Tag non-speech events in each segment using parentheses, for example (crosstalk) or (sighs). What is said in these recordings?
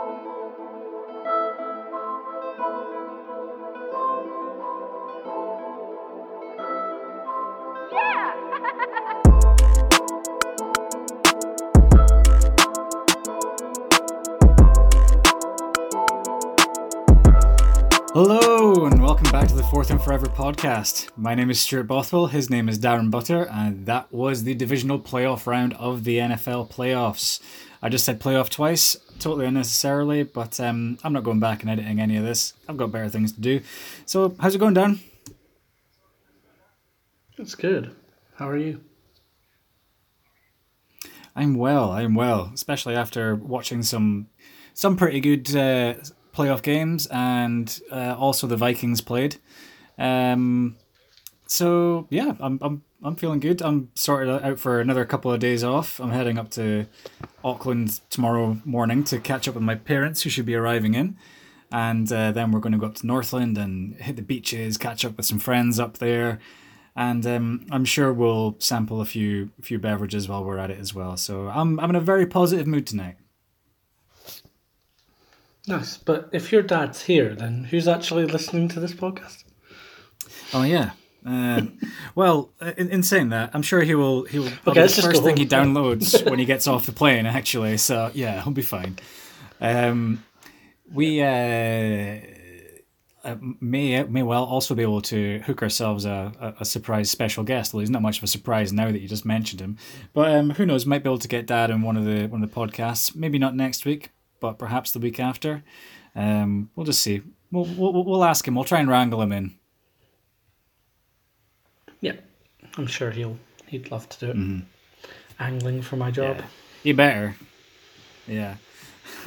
(laughs) Hello, and welcome back to the Fourth and Forever podcast. My name is Stuart Bothwell, his name is Darren Butter, and that was the divisional playoff round of the NFL playoffs. I just said playoff twice, totally unnecessarily, but um, I'm not going back and editing any of this. I've got better things to do. So, how's it going, Darren? It's good. How are you? I'm well. I'm well, especially after watching some some pretty good uh, playoff games, and uh, also the Vikings played. Um, so yeah, I'm I'm I'm feeling good. I'm sorted out for another couple of days off. I'm heading up to Auckland tomorrow morning to catch up with my parents, who should be arriving in, and uh, then we're going to go up to Northland and hit the beaches, catch up with some friends up there, and um, I'm sure we'll sample a few few beverages while we're at it as well. So I'm I'm in a very positive mood tonight. Nice. But if your dad's here, then who's actually listening to this podcast? Oh yeah. Uh, well, in, in saying that, I'm sure he will. He will. Okay, the first thing he downloads (laughs) when he gets off the plane, actually. So yeah, he'll be fine. Um, we uh, uh, may may well also be able to hook ourselves a, a, a surprise special guest. Well, he's not much of a surprise now that you just mentioned him, but um, who knows? Might be able to get Dad in one of the one of the podcasts. Maybe not next week, but perhaps the week after. Um, we'll just see. We'll, we'll we'll ask him. We'll try and wrangle him in. Yeah, I'm sure he'll he'd love to do it. Angling for my job. Yeah. You better. Yeah.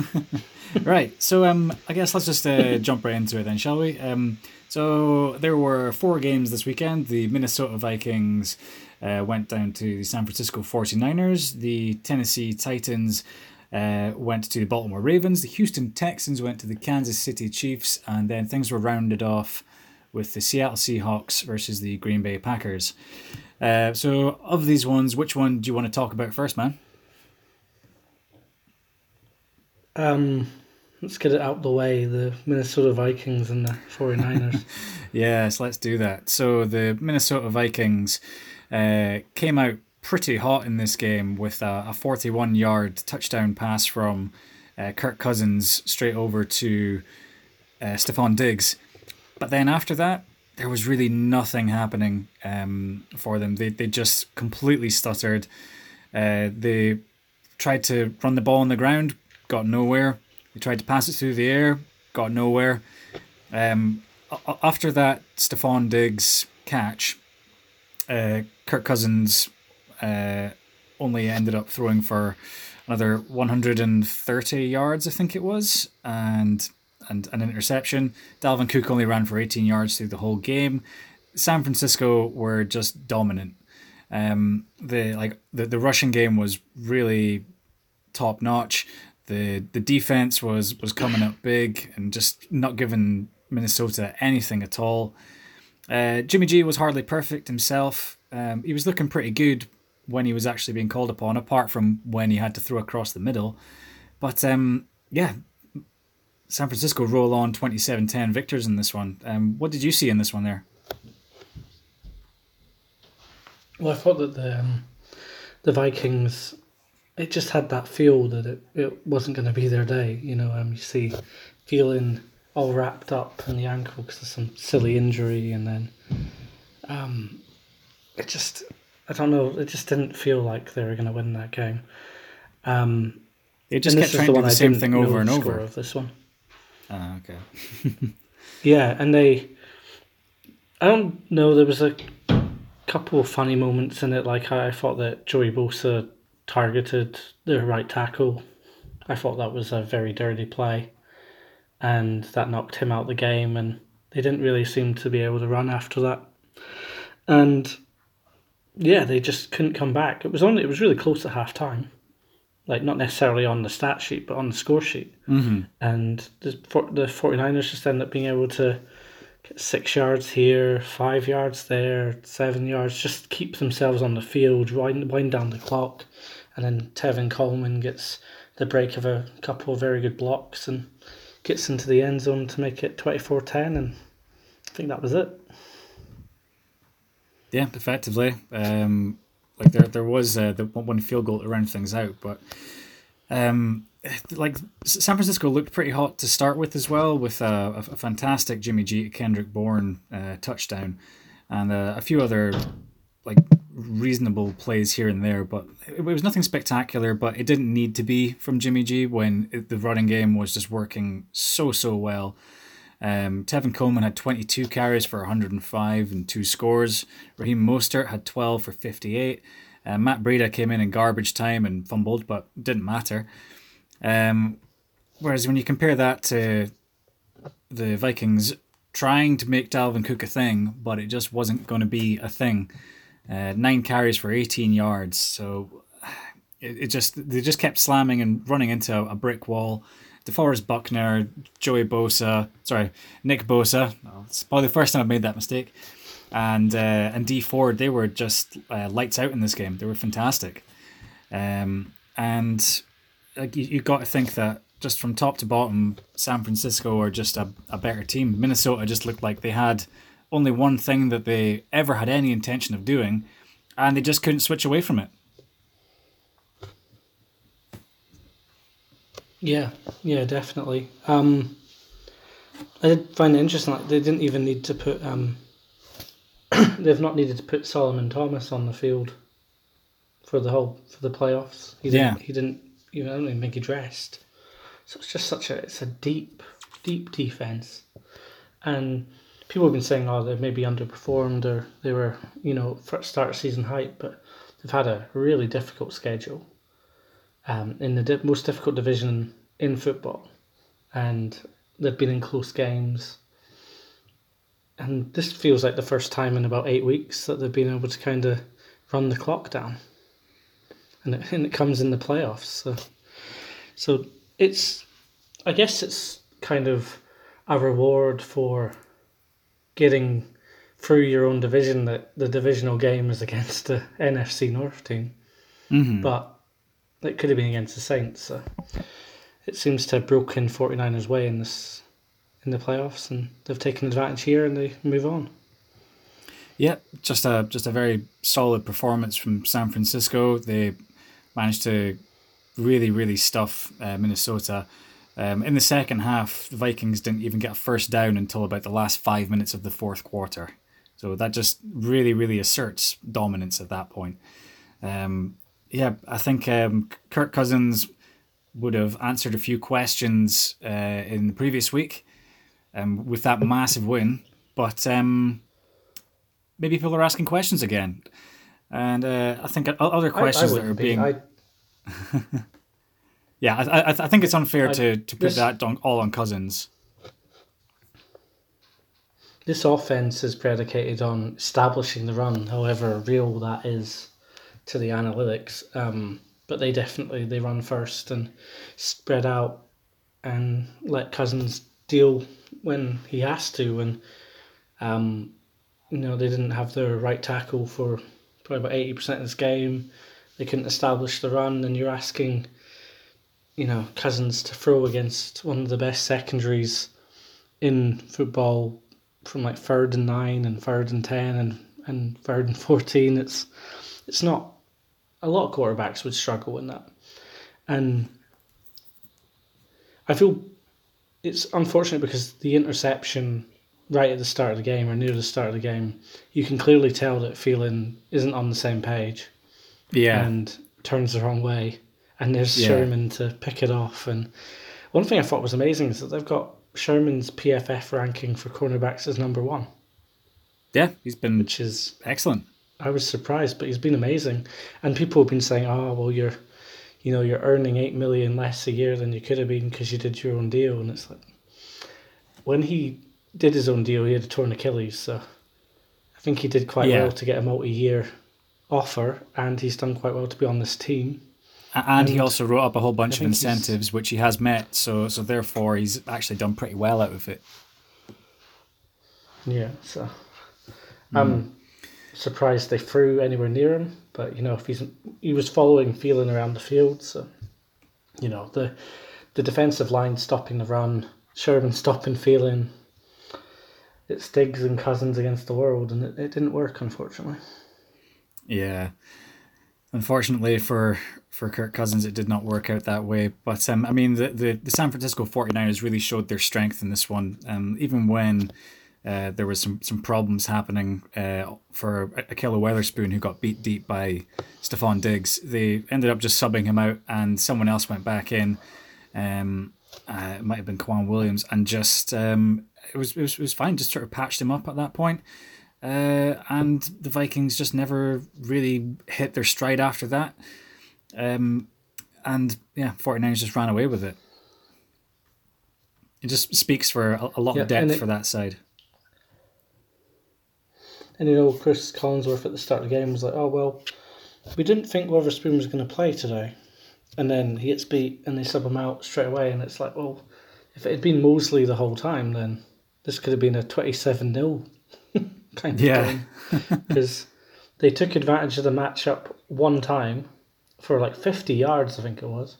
(laughs) right. So um I guess let's just uh, (laughs) jump right into it then, shall we? Um so there were four games this weekend. The Minnesota Vikings uh, went down to the San Francisco 49ers. The Tennessee Titans uh, went to the Baltimore Ravens. The Houston Texans went to the Kansas City Chiefs. And then things were rounded off with the Seattle Seahawks versus the Green Bay Packers. Uh, so, of these ones, which one do you want to talk about first, man? Um, let's get it out the way. The Minnesota Vikings and the 49ers. (laughs) Yes, let's do that. So the Minnesota Vikings uh, came out pretty hot in this game with a, a 41 yard touchdown pass from uh, Kirk Cousins straight over to uh, Stefon Diggs. But then after that, there was really nothing happening um, for them. They, they just completely stuttered. Uh, they tried to run the ball on the ground, got nowhere. They tried to pass it through the air, got nowhere. Um, after that Stefon Diggs catch, uh, Kirk Cousins uh, only ended up throwing for another 130 yards, I think it was, and and an interception. Dalvin Cook only ran for 18 yards through the whole game. San Francisco were just dominant. Um, the like the, the rushing game was really top notch. The the defense was was coming up big and just not giving Minnesota anything at all. Uh, Jimmy G was hardly perfect himself. Um, he was looking pretty good when he was actually being called upon, apart from when he had to throw across the middle. But um, yeah, San Francisco roll on 27-10 victors in this one. Um, what did you see in this one there? well, I thought that the um, the Vikings, it just had that feel that it, it wasn't going to be their day. You know, um, you see Thielen all wrapped up in the ankle because of some silly injury, and then um, it just, I don't know, it just didn't feel like they were going to win that game. Um, They just kept trying to do the I same thing over and over. Of this one, Ah, okay. (laughs) yeah, and they, I don't know, there was a couple of funny moments in it. Like I thought that Joey Bosa targeted the right tackle. I thought that was a very dirty play, and that knocked him out the game. And they didn't really seem to be able to run after that. And yeah, they just couldn't come back. It was only it was really close at half time. Like not necessarily on the stat sheet, but on the score sheet. Mm-hmm. And the the 49ers just end up being able to get six yards here, five yards there, seven yards, just keep themselves on the field, wind, wind down the clock. And then Tevin Coleman gets the break of a couple of very good blocks and gets into the end zone to make it 24-10 and I think that was it. Yeah, effectively. Um, like there, there was uh, the one field goal to round things out, but um, like San Francisco looked pretty hot to start with as well, with a, a fantastic Jimmy G Kendrick Bourne uh, touchdown, and uh, a few other like reasonable plays here and there, but it, it, was nothing spectacular. But it didn't need to be from Jimmy G when it, the running game was just working so so well. Um, Tevin Coleman had 22 carries for 105 and two scores. Raheem Mostert had 12 for 58. Uh, Matt Breida came in in garbage time and fumbled, but didn't matter. Um, whereas when you compare that to the Vikings trying to make Dalvin Cook a thing, but it just wasn't going to be a thing. Uh, nine carries for 18 yards. So it, it just they just kept slamming and running into a brick wall. DeForest Buckner, Joey Bosa, sorry, Nick Bosa. it's probably the first time I've made that mistake. And uh, and Dee Ford, they were just uh, lights out in this game. They were fantastic. Um, and like you, you got to think that just from top to bottom, San Francisco are just a, a better team. Minnesota just looked like they had only one thing that they ever had any intention of doing, and they just couldn't switch away from it. Yeah, yeah, definitely. Um, I did find it interesting. Like they didn't even need to put. Um, (coughs) they've not needed to put Solomon Thomas on the field for the whole for the playoffs. He didn't, yeah. He didn't. You know, I don't even think he dressed. So it's just such a. It's a deep, deep defense, and people have been saying, oh, they've maybe underperformed or they were, you know, first start season hype, but they've had a really difficult schedule um, in the di- most difficult division in football, and they've been in close games. And this feels like the first time in about eight weeks that they've been able to kind of run the clock down, and it, (laughs) and it comes in the playoffs. So, so it's, I guess it's kind of a reward for getting through your own division that the divisional game is against the NFC North team. Mm-hmm. But it could have been against the Saints. So it seems to have broken 49ers' way in this in the playoffs, and they've taken advantage here and they move on. Yeah, just a just a very solid performance from San Francisco. They managed to really really stuff uh, Minnesota. Um, in the second half, the Vikings didn't even get a first down until about the last five minutes of the fourth quarter. So that just really, really asserts dominance at that point. Um, yeah, I think um, Kirk Cousins would have answered a few questions uh, in the previous week um, with that massive win, but um, maybe people are asking questions again, and uh, I think other questions I, I that are be. being. I... (laughs) yeah, I, I, I think it's unfair to, to put this... that on, all on Cousins. This offense is predicated on establishing the run, however real that is to the analytics. Um, but they definitely they run first and spread out and let Cousins deal when he has to. And um, you know they didn't have their right tackle for probably about eighty percent of this game. They couldn't establish the run, and you're asking, you know, Cousins to throw against one of the best secondaries in football from like third and nine and third and ten and and third and fourteen. It's it's not a lot of quarterbacks would struggle in that. And I feel it's unfortunate because the interception right at the start of the game or near the start of the game, you can clearly tell that Thielen isn't on the same page. Yeah. And turns the wrong way. And there's yeah. Sherman to pick it off. And one thing I thought was amazing is that they've got Sherman's PFF ranking for cornerbacks as number one. Yeah, he's been which is excellent. I was surprised, but he's been amazing. And people have been saying, "Oh, well, you're, you know, you're earning eight million less a year than you could have been because you did your own deal." And it's like, when he did his own deal, he had a torn Achilles, so I think he did quite yeah. well to get a multi-year offer, and he's done quite well to be on this team. And, and he also wrote up a whole bunch of incentives, which he has met. So, so therefore, he's actually done pretty well out of it. Yeah. So, um, mm surprised they threw anywhere near him. But you know, if he's he was following, Thielen around the field, so you know the the defensive line stopping the run, Sherman stopping Thielen. It Stiggs and Cousins against the world, and it, it didn't work, unfortunately. Yeah, unfortunately for for Kirk Cousins, it did not work out that way. But um, I mean, the, the, the San Francisco 49ers really showed their strength in this one. Um, even when uh, there was some, some problems happening uh, for Ahkello Witherspoon, who got beat deep by Stefon Diggs, they ended up just subbing him out, and someone else went back in. Um, uh, it might have been K'Waun Williams, and just um, it was, it was it was fine. Just sort of patched him up at that point. Uh, and the Vikings just never really hit their stride after that. Um, and yeah, 49ers just ran away with it. It just speaks for a, a lot yeah, of depth it, for that side. And you know, Chris Collinsworth at the start of the game was like, "Oh well, we didn't think Witherspoon was going to play today," and then he gets beat and they sub him out straight away, and it's like, well, if it had been Moseley the whole time, then this could have been a twenty-seven 0 (laughs) kind of yeah. game (laughs) because they took advantage of the matchup one time for like 50 yards, I think it was,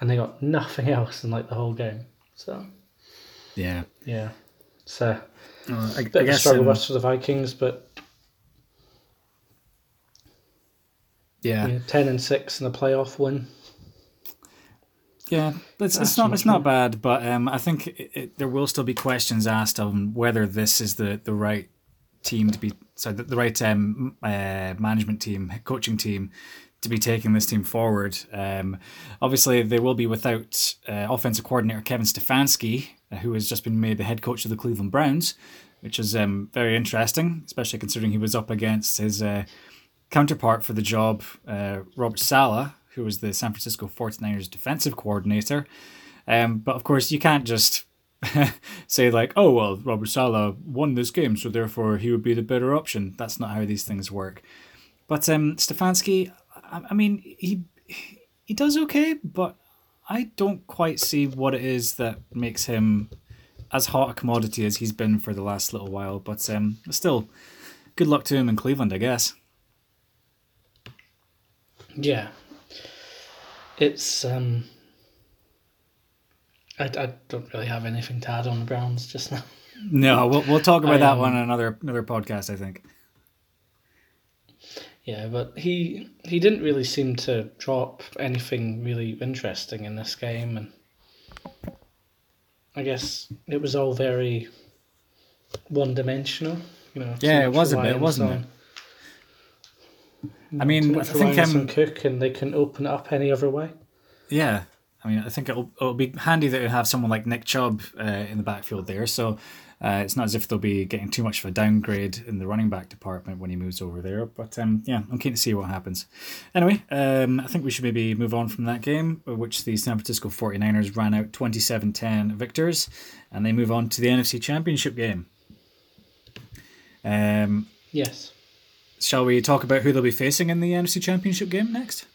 and they got nothing (laughs) else in like the whole game. So, yeah, yeah, so uh, I, bit I of a struggle um, for the Vikings, but yeah. yeah, ten and six in the playoff win. Yeah, it's, it's not it's not bad, but um, I think it, it, there will still be questions asked on whether this is the, the right team to be so the, the right um, uh, management team, coaching team to be taking this team forward. Um, obviously, they will be without uh, offensive coordinator Kevin Stefanski, uh, who has just been made the head coach of the Cleveland Browns, which is um, very interesting, especially considering he was up against his uh, counterpart for the job, uh, Robert Saleh, who was the San Francisco 49ers defensive coordinator. Um, but of course, you can't just (laughs) say like, oh well, Robert Saleh won this game, so therefore he would be the better option. That's not how these things work. But um, Stefanski, I mean, he he does okay, but I don't quite see what it is that makes him as hot a commodity as he's been for the last little while. But um, still, good luck to him in Cleveland, I guess. Yeah, it's um, I, I don't really have anything to add on the Browns just now. No, we'll we'll talk about I, that um, one in another another podcast. I think. Yeah, but he he didn't really seem to drop anything really interesting in this game, and I guess it was all very one dimensional. You know. Yeah, it was a bit, wasn't on, it? I mean, I think um, Cook, and they can open it up any other way. Yeah, I mean, I think it'll it'll be handy that you have someone like Nick Chubb uh, in the backfield there. So uh, it's not as if they'll be getting too much of a downgrade in the running back department when he moves over there. But um, yeah, I'm keen to see what happens. Anyway, um, I think we should maybe move on from that game, which the San Francisco 49ers ran out 27 10 victors, and they move on to the NFC Championship game. Um, yes. Shall we talk about who they'll be facing in the NFC Championship game next?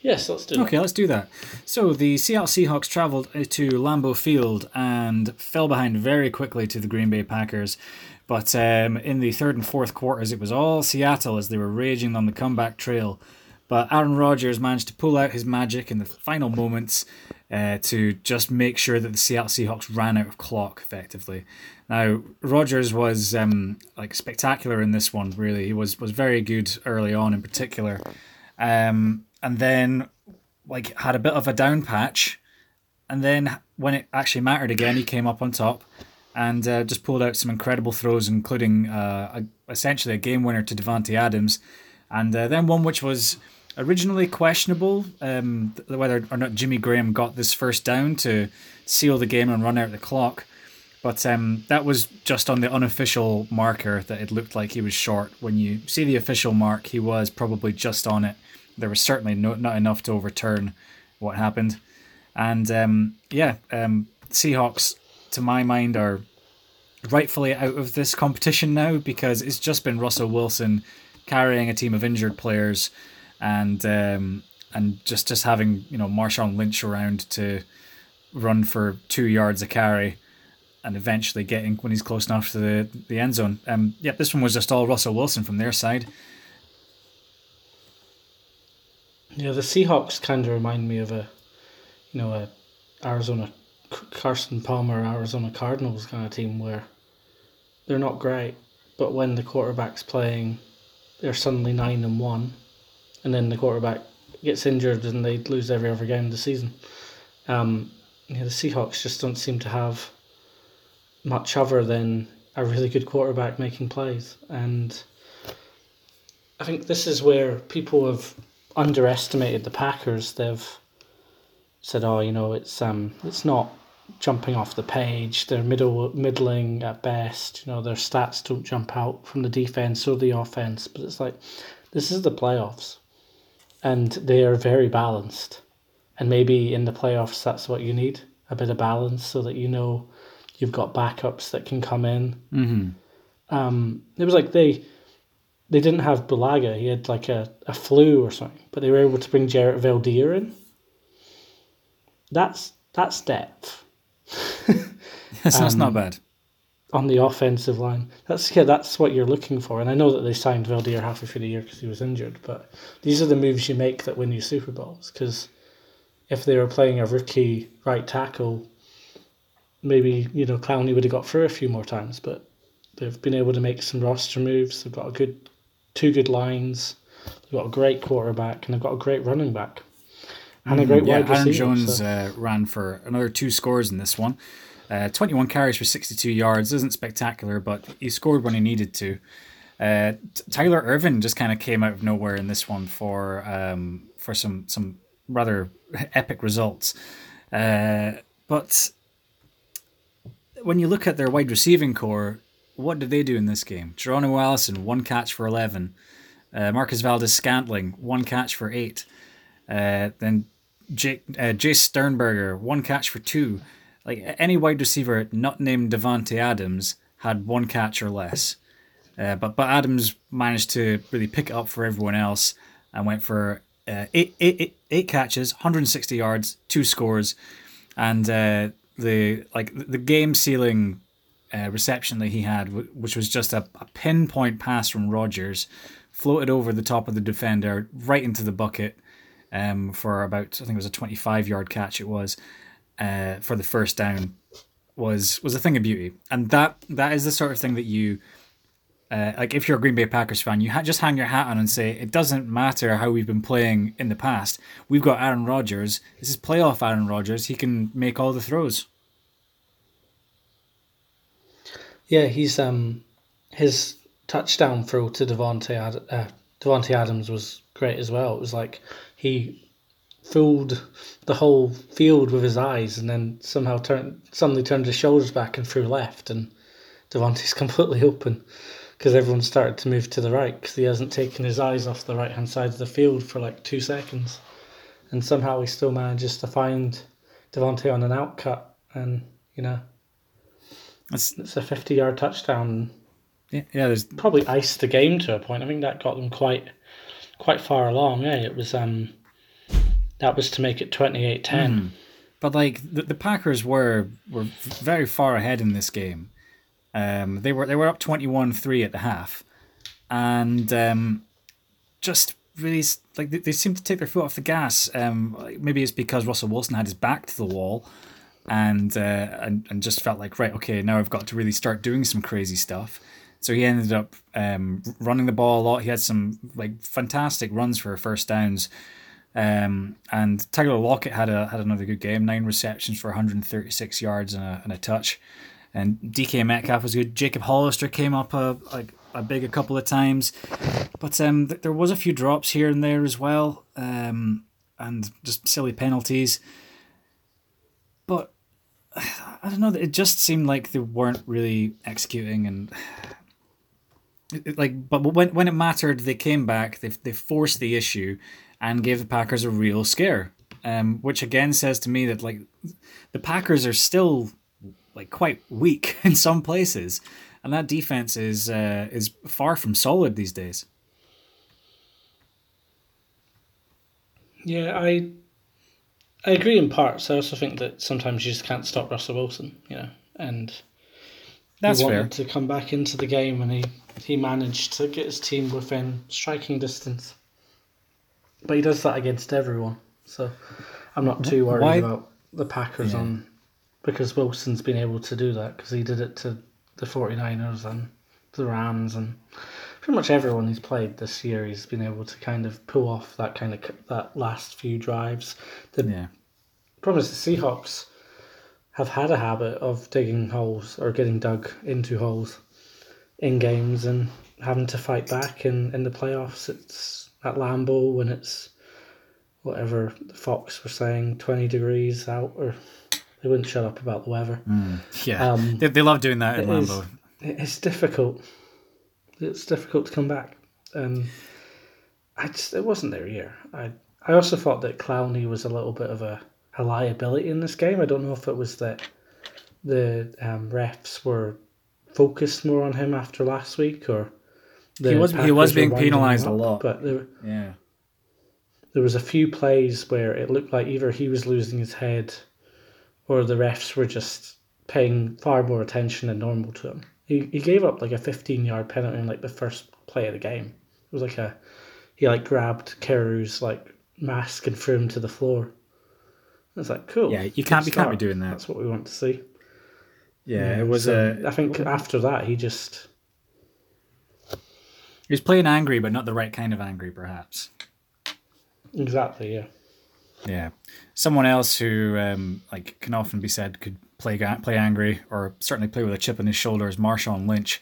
Yes, let's do that. Okay, let's do that. So the Seattle Seahawks traveled uh, to Lambeau Field and fell behind very quickly to the Green Bay Packers. But um, in the third and fourth quarters, it was all Seattle as they were raging on the comeback trail. But Aaron Rodgers managed to pull out his magic in the final moments uh, to just make sure that the Seattle Seahawks ran out of clock effectively. Now Rodgers was um, like spectacular in this one. Really, he was was very good early on, in particular. Um, and then like had a bit of a down patch, and then when it actually mattered again, he came up on top and uh, just pulled out some incredible throws, including uh, a, essentially a game winner to Davante Adams, and uh, then one which was originally questionable um, whether or not Jimmy Graham got this first down to seal the game and run out the clock. But um, that was just on the unofficial marker that it looked like he was short. When you see the official mark, he was probably just on it there was certainly no, not enough to overturn what happened. And um, yeah, um, Seahawks, to my mind, are rightfully out of this competition now because it's just been Russell Wilson carrying a team of injured players and um, and just just having you know Marshawn Lynch around to run for two yards a carry and eventually getting when he's close enough to the, the end zone. Um, yep, this one was just all Russell Wilson from their side. Yeah, the Seahawks kind of remind me of a, you know, a Arizona Carson Palmer Arizona Cardinals kind of team where they're not great, but when the quarterback's playing, they're suddenly nine and one, and then the quarterback gets injured and they lose every other game of the season. Um, yeah, the Seahawks just don't seem to have much other than a really good quarterback making plays, and I think this is where people have underestimated the Packers. They've said, "Oh, you know, it's um, it's not jumping off the page. They're middle middling at best. You know, their stats don't jump out from the defense or the offense. But it's like this is the playoffs, and they are very balanced. And maybe in the playoffs, that's what you need a bit of balance so that you know you've got backups that can come in. Mm-hmm. Um, it was like they they didn't have Bulaga. He had like a, a flu or something, but they were able to bring Jared Veldheer in. That's that's depth. that's, (laughs) (laughs) that's not Um, bad. On the offensive line. That's yeah, that's what you're looking for. And I know that they signed Veldheer halfway through the year because he was injured, but these are the moves you make that win you Super Bowls. Because if they were playing a rookie right tackle, maybe you know Clowney would have got through a few more times. But they've been able to make some roster moves. They've got a good, two good lines. They've got a great quarterback and they've got a great running back. And a great Mm-hmm. yeah, wide Aaron. Jones so- uh, ran for another two scores in this one. Uh, 21 carries for 62 yards isn't spectacular, but he scored when he needed to. Uh, Tyler Ervin just kind of came out of nowhere in this one for um, for some some rather (laughs) epic results. Uh, but when you look at their wide receiving core, what did they do in this game? Geronimo Allison, one catch for 11. Uh, Marquez Valdes Scantling, one catch for eight. Uh, then Jake, uh, Jace Sternberger, one catch for two. Like any wide receiver not named Davante Adams had one catch or less. Uh, but but Adams managed to really pick it up for everyone else and went for uh, eight, eight, eight, eight catches, 160 yards, two scores, and uh, the like the game sealing uh, reception that he had, which was just a, a pinpoint pass from Rodgers, floated over the top of the defender right into the bucket um, for about I think it was a 25 yard catch. It was uh, for the first down was was a thing of beauty, and that that is the sort of thing that you. Uh, like if you're a Green Bay Packers fan, you ha- just hang your hat on and say it doesn't matter how we've been playing in the past. We've got Aaron Rodgers. This is playoff Aaron Rodgers. He can make all the throws. Yeah, he's um his touchdown throw to Davante Ad- uh, Davante Adams was great as well. It was like he fooled the whole field with his eyes, and then somehow turned suddenly turned his shoulders back and threw left, and Davante's (laughs) completely open because everyone started to move to the right because he hasn't taken his eyes off the right hand side of the field for like two seconds, and somehow he still manages to find Davante on an outcut, and you know That's it's a fifty yard touchdown yeah. yeah there's probably iced the game to a point. I think that got them quite quite far along. Yeah, it was um that was to make it 28-10. But like the, the Packers were were very far ahead in this game. Um, they were they were up 21-3 at the half, and um, just really like they, they seemed to take their foot off the gas. Um, maybe it's because Russell Wilson had his back to the wall, and uh, and and just felt like right, okay, now I've got to really start doing some crazy stuff. So he ended up um, running the ball a lot. He had some like fantastic runs for first downs. Um, and Tyler Lockett had a had another good game, nine receptions for 136 yards and a, and a touch. And DK Metcalf was good. Jacob Hollister came up a, a, a big a couple of times, but um, th- there was a few drops here and there as well, um, and just silly penalties. But (sighs) I don't know. It just seemed like they weren't really executing, and (sighs) it- it, like, but when when it mattered, they came back. They they forced the issue, and gave the Packers a real scare. Um, which again says to me that like the Packers are still like quite weak (laughs) in some places, and that defense is uh, is far from solid these days. Yeah, I I agree in parts. I also think that sometimes you just can't stop Russell Wilson, you know, and That's he fair. wanted to come back into the game and he, he managed to get his team within striking distance. But he does that against everyone. So I'm not too worried Why- about the Packers Yeah. on because Wilson's been able to do that because he did it to the 49ers and the Rams and pretty much everyone he's played this year. He's been able to kind of pull off that kind of that last few drives. The Yeah. problem is the Seahawks have had a habit of digging holes or getting dug into holes in games and having to fight back in, in the playoffs. It's at Lambeau when it's whatever the Fox were saying, 20 degrees out, or they wouldn't shut up about the weather. Yeah. Um, they, they love doing that in Lambeau. It's difficult. It's difficult to come back. Um, I just it wasn't their year. I I also thought that Clowney was a little bit of a, a liability in this game. I don't know if it was that the um, refs were focused more on him after last week or He was- he was being penalised a lot. But there, Yeah. there was a few plays where it looked like either he was losing his head or the refs were just paying far more attention than normal to him. He, he gave up like a 15 yard penalty in like the first play of the game. It was like a he like grabbed Caru's like mask and threw him to the floor. It's like cool. Yeah, you can't- you can't be doing that. That's what we want to see. Yeah, it was so a. I think after that he just He was playing angry, but not the right kind of angry, perhaps. exactly yeah. Yeah, someone else who um, like can often be said could play play angry or certainly play with a chip on his shoulder is Marshawn Lynch.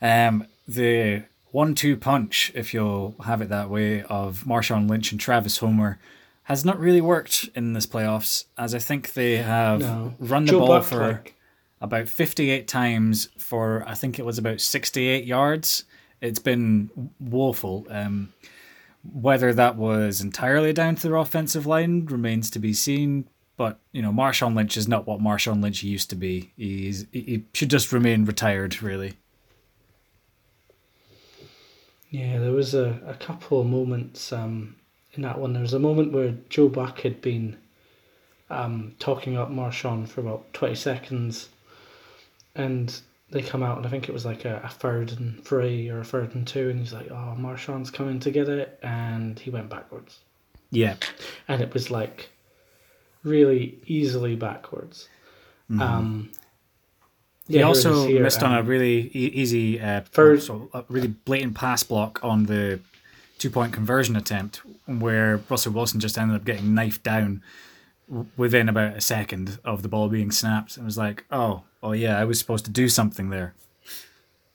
Um, the one-two punch, if you'll have it that way, of Marshawn Lynch and Travis Homer has not really worked in this playoffs, as I think they have No. run the Joe ball Buck, for like- about 58 times for I think it was about 68 yards. It's been woeful. Um, whether that was entirely down to their offensive line remains to be seen. But you know, Marshawn Lynch is not what Marshawn Lynch used to be. He's he- should just remain retired, really. Yeah, there was a, a couple of moments um, in that one. There was a moment where Joe Buck had been um, talking up Marshawn for about 20 seconds, and they come out, and I think it was like a, a third and three or a third and two, and he's like, Oh, Marshawn's coming to get it, and he went backwards. Yeah, And it was like really easily backwards. Um, he yeah, it also here, missed on a um, really e- easy, uh, For- so a really blatant pass block on the two-point conversion attempt, where Russell Wilson just ended up getting knifed down within about a second of the ball being snapped. It was like, oh, oh yeah, I was supposed to do something there.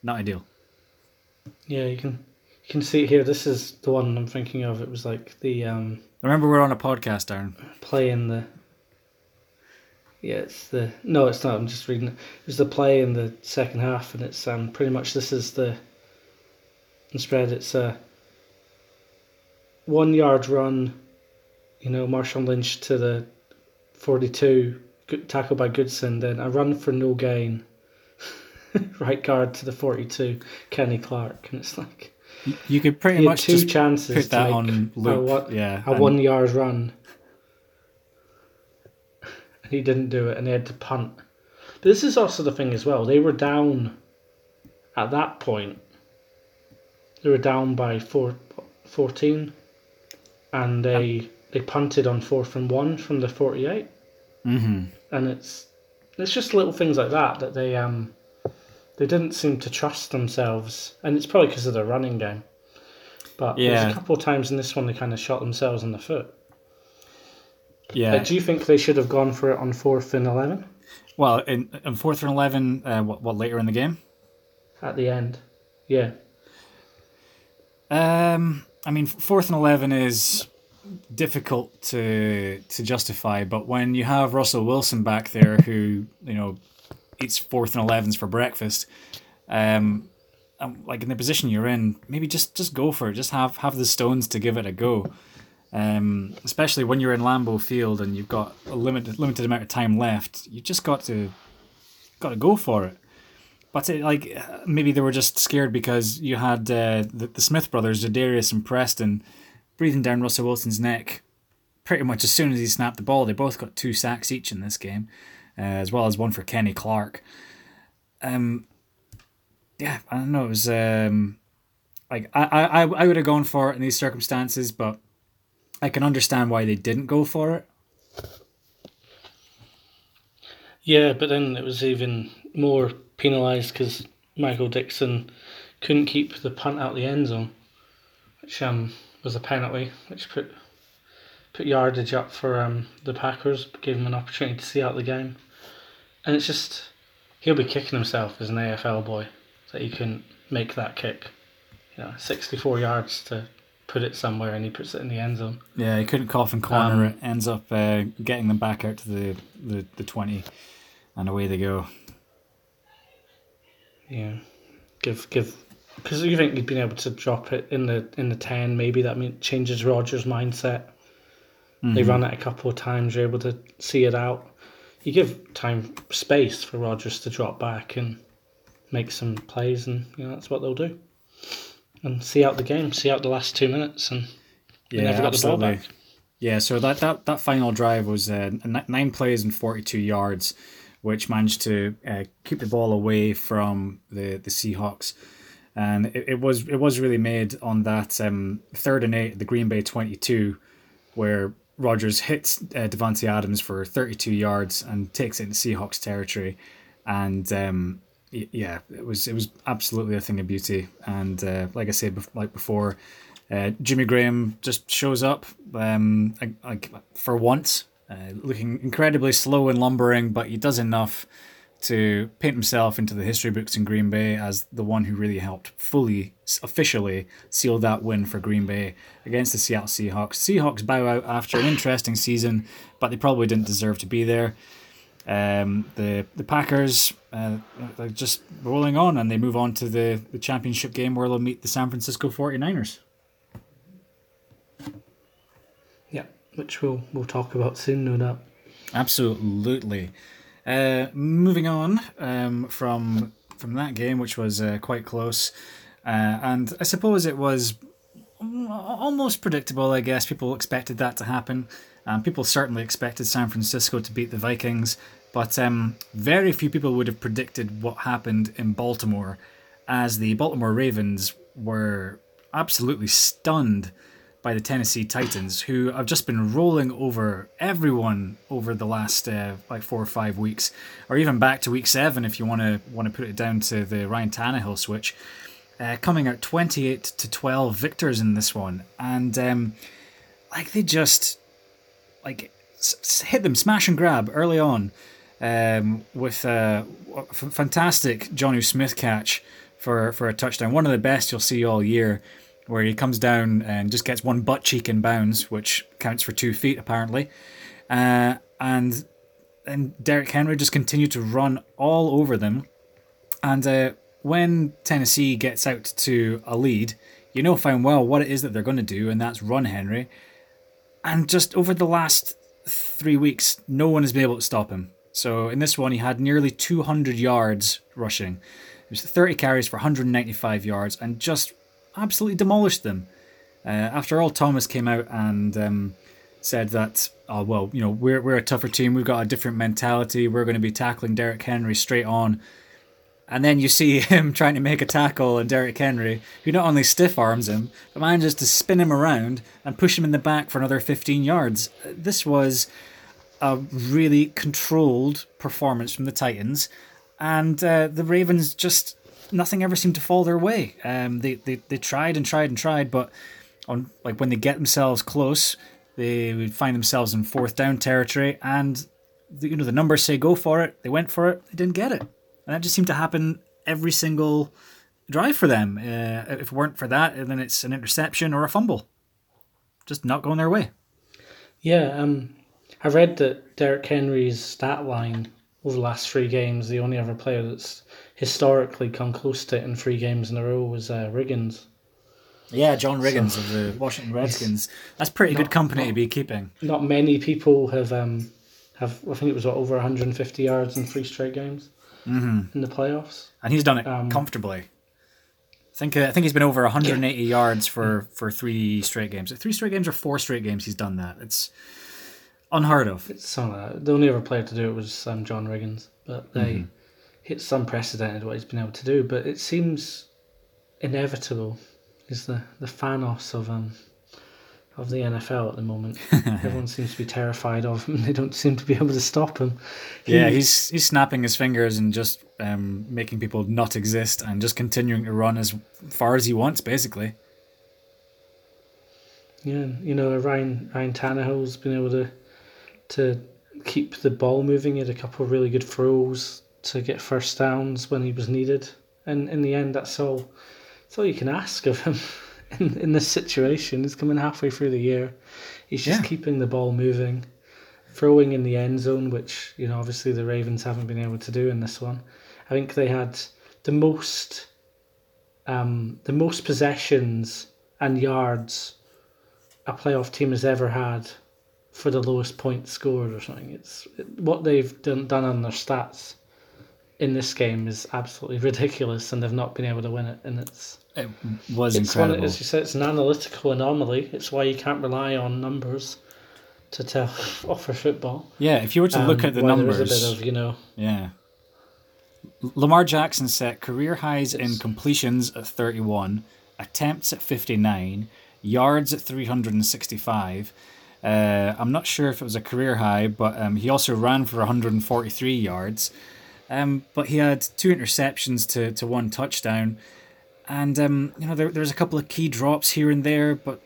Not ideal. Yeah, you can you can see it here. This is the one I'm thinking of. It was like the um, Remember, we're on a podcast, Aaron. play in the. Yeah, it's the no, it's not. I'm just reading it. It's the play in the second half, and it's um pretty much this is the. Instead, it's a. One yard run, you know, Marshawn Lynch to the, forty-two, good tackle by Goodson. Then a run for no gain. (laughs) right guard to the forty-two, Kenny Clark, and it's like You could pretty he much two just chances put that on a, one- yeah, a and- one yard run. And he didn't do it and they had to punt. But this is also the thing as well. They were down at that point. They were down by four, 14 and they they punted on fourth and one from the 48 Mhm. and it's it's just little things like that that they um they didn't seem to trust themselves and it's probably because of their running game but there's Yeah. a couple of times in this one they kind of shot themselves in the foot Yeah. Uh, do you think they should have gone for it on fourth and 11 well, in, in fourth and eleven, uh, what, what later in the game? at the end yeah Um, I mean, fourth and eleven is difficult to to justify, but when you have Russell Wilson back there, who you know eats fourth and elevens for breakfast, um, like in the position you're in, maybe just just go for it. Just have have the stones to give it a go. Um, especially when you're in Lambeau Field and you've got a limited limited amount of time left, you just got to got to go for it. But it, like uh, maybe they were just scared because you had uh, the, the Smith brothers, Darius and Preston, breathing down Russell Wilson's neck. Pretty much as soon as he snapped the ball, they both got two sacks each in this game, uh, as well as one for Kenny Clark. Um, yeah, I don't know. It was um, like I I I would have gone for it in these circumstances, but I can understand why they didn't go for it. Yeah, but then it was even more penalised because Michael Dickson couldn't keep the punt out the end zone, which um, was a penalty, which put put yardage up for um, the Packers, gave him an opportunity to see out the game. And it's just, he'll be kicking himself as an AFL boy that he couldn't make that kick. You know, 64 yards to put it somewhere and he puts it in the end zone. Yeah, he couldn't coffin corner um, it. Ends up uh, getting them back out to the, the, the 20 and away they go. Yeah. Give, give, because you think he'd been able to drop it in the in the ten, maybe that mean, changes Rodgers' mindset. Mm-hmm. They run it a couple of times, you're able to see it out. You give time, space for Rodgers to drop back and make some plays, and you know that's what they'll do. And see out the game, see out the last two minutes, and yeah, never got absolutely. the ball back. Yeah, so that, that, that final drive was uh, nine plays and 42 yards, which managed to uh, keep the ball away from the, the Seahawks. And it, it was it was really made on that um, third and eight, the Green Bay 22, where Rodgers hits uh, Davante Adams for 32 yards and takes it into Seahawks territory, and um, yeah, it was it was absolutely a thing of beauty. And uh, like I said, like before, uh, Jimmy Graham just shows up, um, like for once, uh, looking incredibly slow and lumbering, but he does enough to paint himself into the history books in Green Bay as the one who really helped fully, officially seal that win for Green Bay against the Seattle Seahawks. Seahawks bow out after an interesting season, but they probably didn't deserve to be there. Um, the the Packers uh, are just rolling on and they move on to the, the championship game where they'll meet the San Francisco 49ers. Yeah, which we'll, we'll talk about soon, no doubt. Absolutely. Uh, moving on um, from from that game, which was uh, quite close, uh, and I suppose it was almost predictable. I guess people expected that to happen. Um, people certainly expected San Francisco to beat the Vikings, but um, very few people would have predicted what happened in Baltimore, as the Baltimore Ravens were absolutely stunned by the Tennessee Titans, who have just been rolling over everyone over the last uh, like four or five weeks, or even back to week seven if you want to want to put it down to the Ryan Tannehill switch. Uh, coming out 28 to 12 victors in this one, and um, like they just like s- hit them smash and grab early on um, with a fantastic Jonnu Smith catch for for a touchdown, one of the best you'll see all year where he comes down and just gets one butt cheek in bounds, which counts for two feet apparently. Uh, and and Derrick Henry just continued to run all over them. And uh, when Tennessee gets out to a lead, you know fine well what it is that they're going to do, and that's run Henry. And just over the last three weeks, no one has been able to stop him. So in this one, he had nearly 200 yards rushing. It was 30 carries for 195 yards and just absolutely demolished them. Uh, after Earl Thomas came out and um, said that, oh, well, you know, we're, we're a tougher team. We've got a different mentality. We're going to be tackling Derrick Henry straight on. And then you see (laughs) him trying to make a tackle and Derrick Henry, who not only stiff arms him, but manages to spin him around and push him in the back for another 15 yards. This was a really controlled performance from the Titans. And uh, the Ravens just nothing ever seemed to fall their way. Um, they, they they tried and tried and tried, but on like when they get themselves close, they would find themselves in fourth down territory, and the, you know the numbers say go for it. They went for it. They didn't get it, and that just seemed to happen every single drive for them. Uh, if it weren't for that, then it's an interception or a fumble, just not going their way. Yeah, um, I read that Derrick Henry's stat line over the last three games, the only other player that's historically come close to it in three games in a row was uh, Riggins. Yeah, John Riggins so, of the Washington Redskins. That's pretty not, good company not, to be keeping. Not many people have um have I think it was what, over 150 yards in three straight games mm-hmm. in the playoffs, and he's done it um, comfortably. I think uh, I think he's been over 180 yeah. yards for for three straight games. Three straight games or four straight games he's done that. It's unheard of. It's uh, the only other player to do it was um, John Riggins, but they. Mm-hmm it's unprecedented what he's been able to do, but it seems inevitable. Is the the Thanos of um of the NFL at the moment. (laughs) Everyone seems to be terrified of him. (laughs) They don't seem to be able to stop him. He, yeah, he's he's snapping his fingers and just um, making people not exist and just continuing to run as far as he wants, basically. Yeah, you know Ryan Ryan Tannehill's been able to to keep the ball moving. He had a couple of really good throws to get first downs when he was needed, and in the end, that's all. That's all you can ask of him (laughs) in in this situation. He's coming halfway through the year. He's just yeah. keeping the ball moving, throwing in the end zone, which you know obviously the Ravens haven't been able to do in this one. I think they had the most um, the most possessions and yards a playoff team has ever had for the lowest point scored or something. It's it, what they've done done on their stats in this game is absolutely (laughs) ridiculous, and they've not been able to win it. And it's it was it's incredible. One, as you said, it's an analytical anomaly. It's why you can't rely on numbers to tell (laughs) offer football. Yeah, if you were to um, look at the numbers, a bit of you know. Yeah. Lamar Jackson set career highs in completions at 31, attempts at 59, yards at 365. Uh, I'm not sure if it was a career high, but um, he also ran for 143 yards. Um, but he had two interceptions to, to one touchdown. And um, you know there there's a couple of key drops here and there, but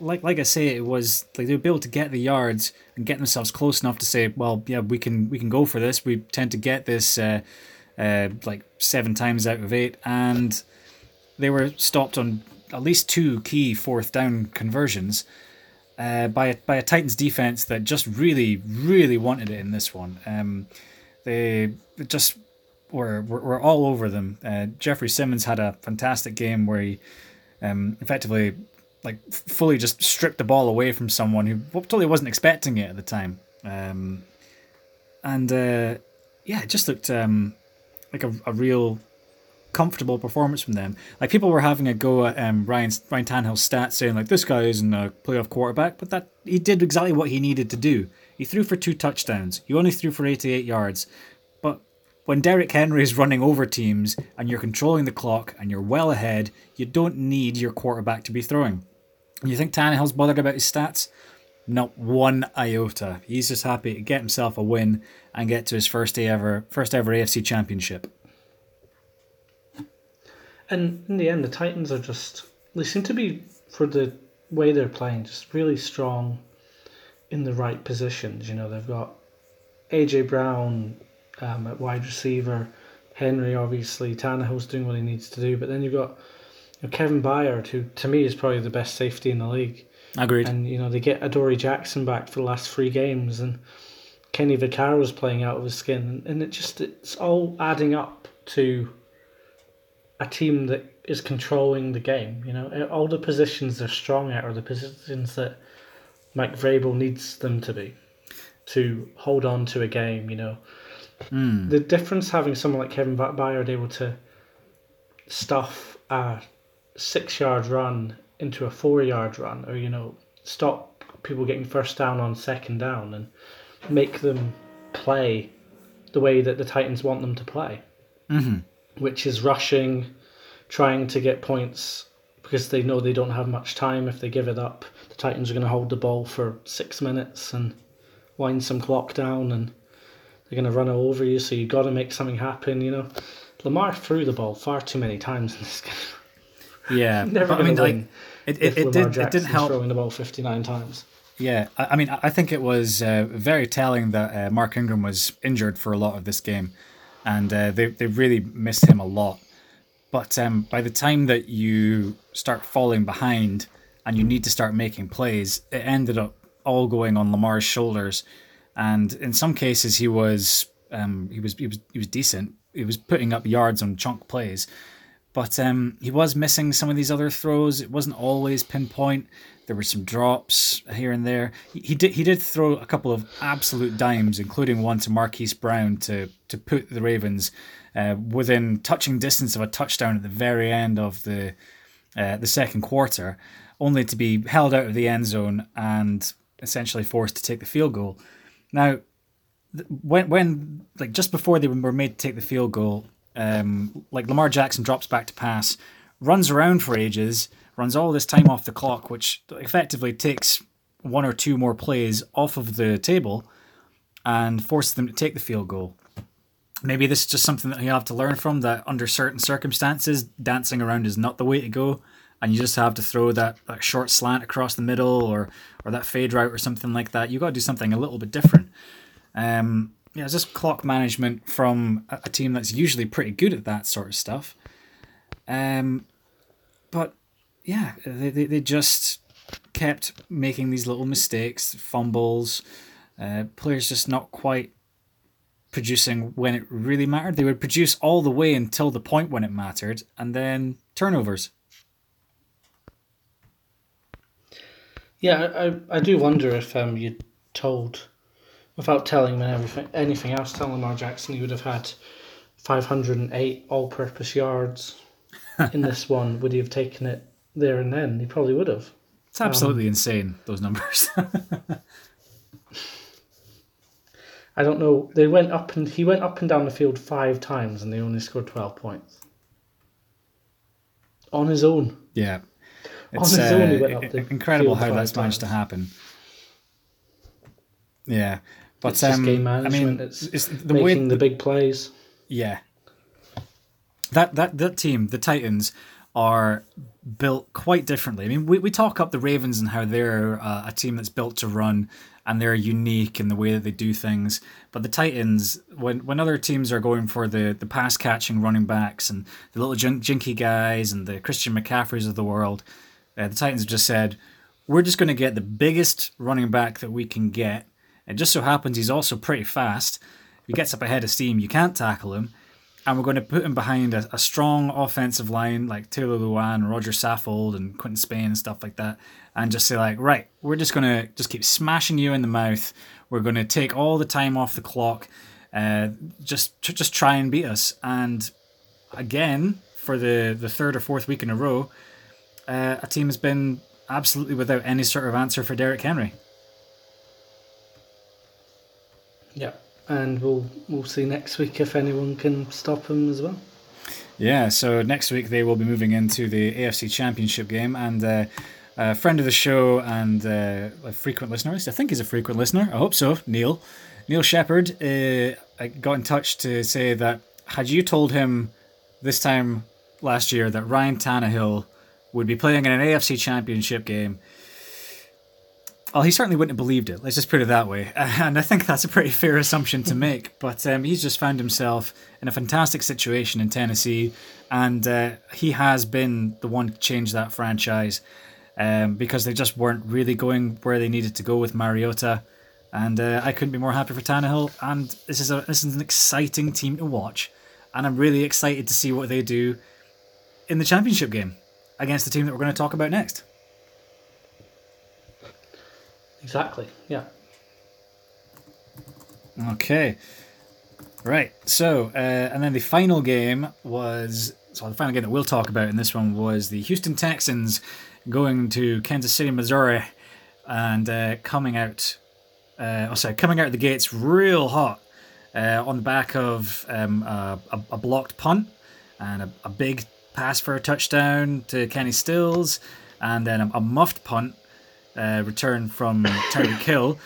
like like I say, it was like they were able to get the yards and get themselves close enough to say, well, yeah, we can we can go for this. We tend to get this uh, uh, like seven times out of eight, and they were stopped on at least two key fourth down conversions uh, by a, by a Titans defense that just really really wanted it in this one. Um, they just were, were, were all over them. Uh, Jeffery Simmons had a fantastic game where he um, effectively like fully just stripped the ball away from someone who totally wasn't expecting it at the time. Um, and uh, yeah, it just looked um, like a, a real comfortable performance from them. Like people were having a go at um, Ryan Ryan Tannehill's stats, saying like this guy isn't a playoff quarterback, but that he did exactly what he needed to do. He threw for two touchdowns. He only threw for 88 yards. But when Derrick Henry is running over teams and you're controlling the clock and you're well ahead, you don't need your quarterback to be throwing. You think Tannehill's bothered about his stats? Not one iota. He's just happy to get himself a win and get to his first day ever first ever AFC championship. And in the end, the Titans are just, they seem to be, for the way they're playing, just really strong in the right positions. You know, they've got AJ Brown um, at wide receiver, Henry, obviously, Tannehill's doing what he needs to do, but then you've got you know, Kevin Byard, who to me is probably the best safety in the league. Agreed. And, you know, they get Adoree Jackson back for the last three games, and Kenny Vaccaro's playing out of his skin, and it just, it's all adding up to a team that is controlling the game. You know, all the positions they're strong at are the positions that Mike Vrabel needs them to be to hold on to a game. You know, mm. the difference having someone like Kevin Byard able to stuff a six-yard run into a four-yard run, or you know, stop people getting first down on second down and make them play the way that the Titans want them to play. Mm-hmm which is rushing, trying to get points because they know they don't have much time. If they give it up, the Titans are going to hold the ball for six minutes and wind some clock down, and they're going to run over you. So you've got to make something happen. You know, Lamar threw the ball far too many times in this (laughs) game. Yeah, (laughs) never I mean, like it, it, it did it didn't help throwing the ball fifty nine times. Yeah, I, mean, I think it was uh, very telling that uh, Mark Ingram was injured for a lot of this game and uh, they they really missed him a lot. But um, by the time that you start falling behind and you need to start making plays, it ended up all going on Lamar's shoulders, and in some cases he was um, he was he was he was decent. He was putting up yards on chunk plays, but um, he was missing some of these other throws. It wasn't always pinpoint. There were some drops here and there. He, he did he did throw a couple of absolute dimes, including one to Marquise Brown to to put the Ravens uh, within touching distance of a touchdown at the very end of the uh, the second quarter, only to be held out of the end zone and essentially forced to take the field goal. Now, when when like just before they were made to take the field goal, um, like Lamar Jackson drops back to pass, runs around for ages, runs all this time off the clock, which effectively takes one or two more plays off of the table and forces them to take the field goal. Maybe this is just something that you have to learn from that under certain circumstances, dancing around is not the way to go. And you just have to throw that, that short slant across the middle or, or that fade route or something like that. You've got to do something a little bit different. Um, yeah, it's just clock management from a, team that's usually pretty good at that sort of stuff. Um, but yeah, they, they, they just kept making these little mistakes, fumbles, uh, players just not quite producing when it really mattered. They would produce all the way until the point when it mattered, and then turnovers. Yeah, I, I do wonder if um you told, without telling him anything, anything else, telling Lamar Jackson he would have had 508 all-purpose yards in (laughs) this one. Would he have taken it there and then? He probably would have. It's absolutely um, insane those numbers. (laughs) I don't know. They went up and he went up and down the field five times, and they only scored twelve points on his own. Yeah, it's uh, incredible how that's times. managed to happen. Yeah, but it's um, game management. I mean, it's, it's the making way, the big plays. Yeah, that that that team, the Titans, are built quite differently. I mean, we, we talk up the Ravens and how they're uh, a team that's built to run and they're unique in the way that they do things. But the Titans, when when other teams are going for the, the pass catching running backs and the little jinky guys and the Christian McCaffreys of the world, uh, the Titans just said, we're just going to get the biggest running back that we can get. It just so happens he's also pretty fast. If he gets up ahead of steam, you can't tackle him and we're going to put him behind a, a strong offensive line like Taylor Lewan, Rodger Saffold, and Quinton Spain and stuff like that, and just say like, right, we're just going to just keep smashing you in the mouth. We're going to take all the time off the clock. Uh, just just try and beat us. And again, for the the third or fourth week in a row, uh, a team has been absolutely without any sort of answer for Derrick Henry. Yeah and we'll we'll see next week if anyone can stop him as well. Yeah, so next week they will be moving into the AFC Championship game, and uh, a friend of the show and uh, a frequent listener, I think he's a frequent listener. I hope so. Neil, Neil Shepard, uh, got in touch to say that had you told him this time last year that Ryan Tannehill would be playing in an AFC Championship game well, he certainly wouldn't have believed it. Let's just put it that way. (laughs) And I think that's a pretty fair assumption to (laughs) make. But um, he's just found himself in a fantastic situation in Tennessee, and uh, he has been the one to change that franchise um, because they just weren't really going where they needed to go with Mariota. And uh, I couldn't be more happy for Tannehill. And this is a this is an exciting team to watch, and I'm really excited to see what they do in the championship game against the team that we're going to talk about next. Exactly. Yeah. Okay. Right. So, uh, and then the final game was so the final game that we'll talk about in this one was the Houston Texans going to Kansas City, Missouri, and uh, coming out. Uh, oh, sorry, coming out of the gates real hot uh, on the back of um, a, a, blocked punt and a, a, big pass for a touchdown to Kenny Stills, and then a, a muffed punt uh, return from Tyreek (coughs) Hill,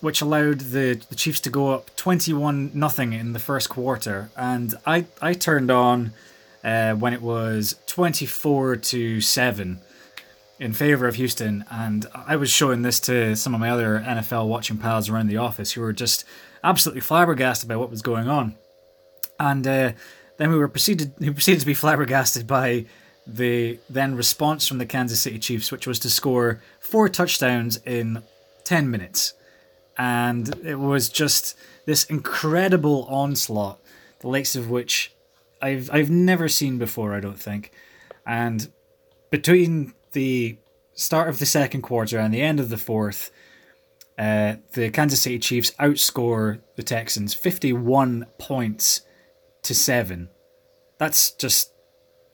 which allowed the, the Chiefs to go up 21 nothing in the first quarter. And I, I turned on uh, when it was 24 to 7 in favor of Houston. And I was showing this to some of my other NFL watching pals around the office who were just absolutely flabbergasted by what was going on. And uh, then we were proceeded, we proceeded to be flabbergasted by the then response from the Kansas City Chiefs, which was to score four touchdowns in 10 minutes. And it was just this incredible onslaught, the likes of which I've, I've never seen before, I don't think. And between the start of the second quarter and the end of the fourth, uh, the Kansas City Chiefs outscore the Texans 51 points to 7. That's just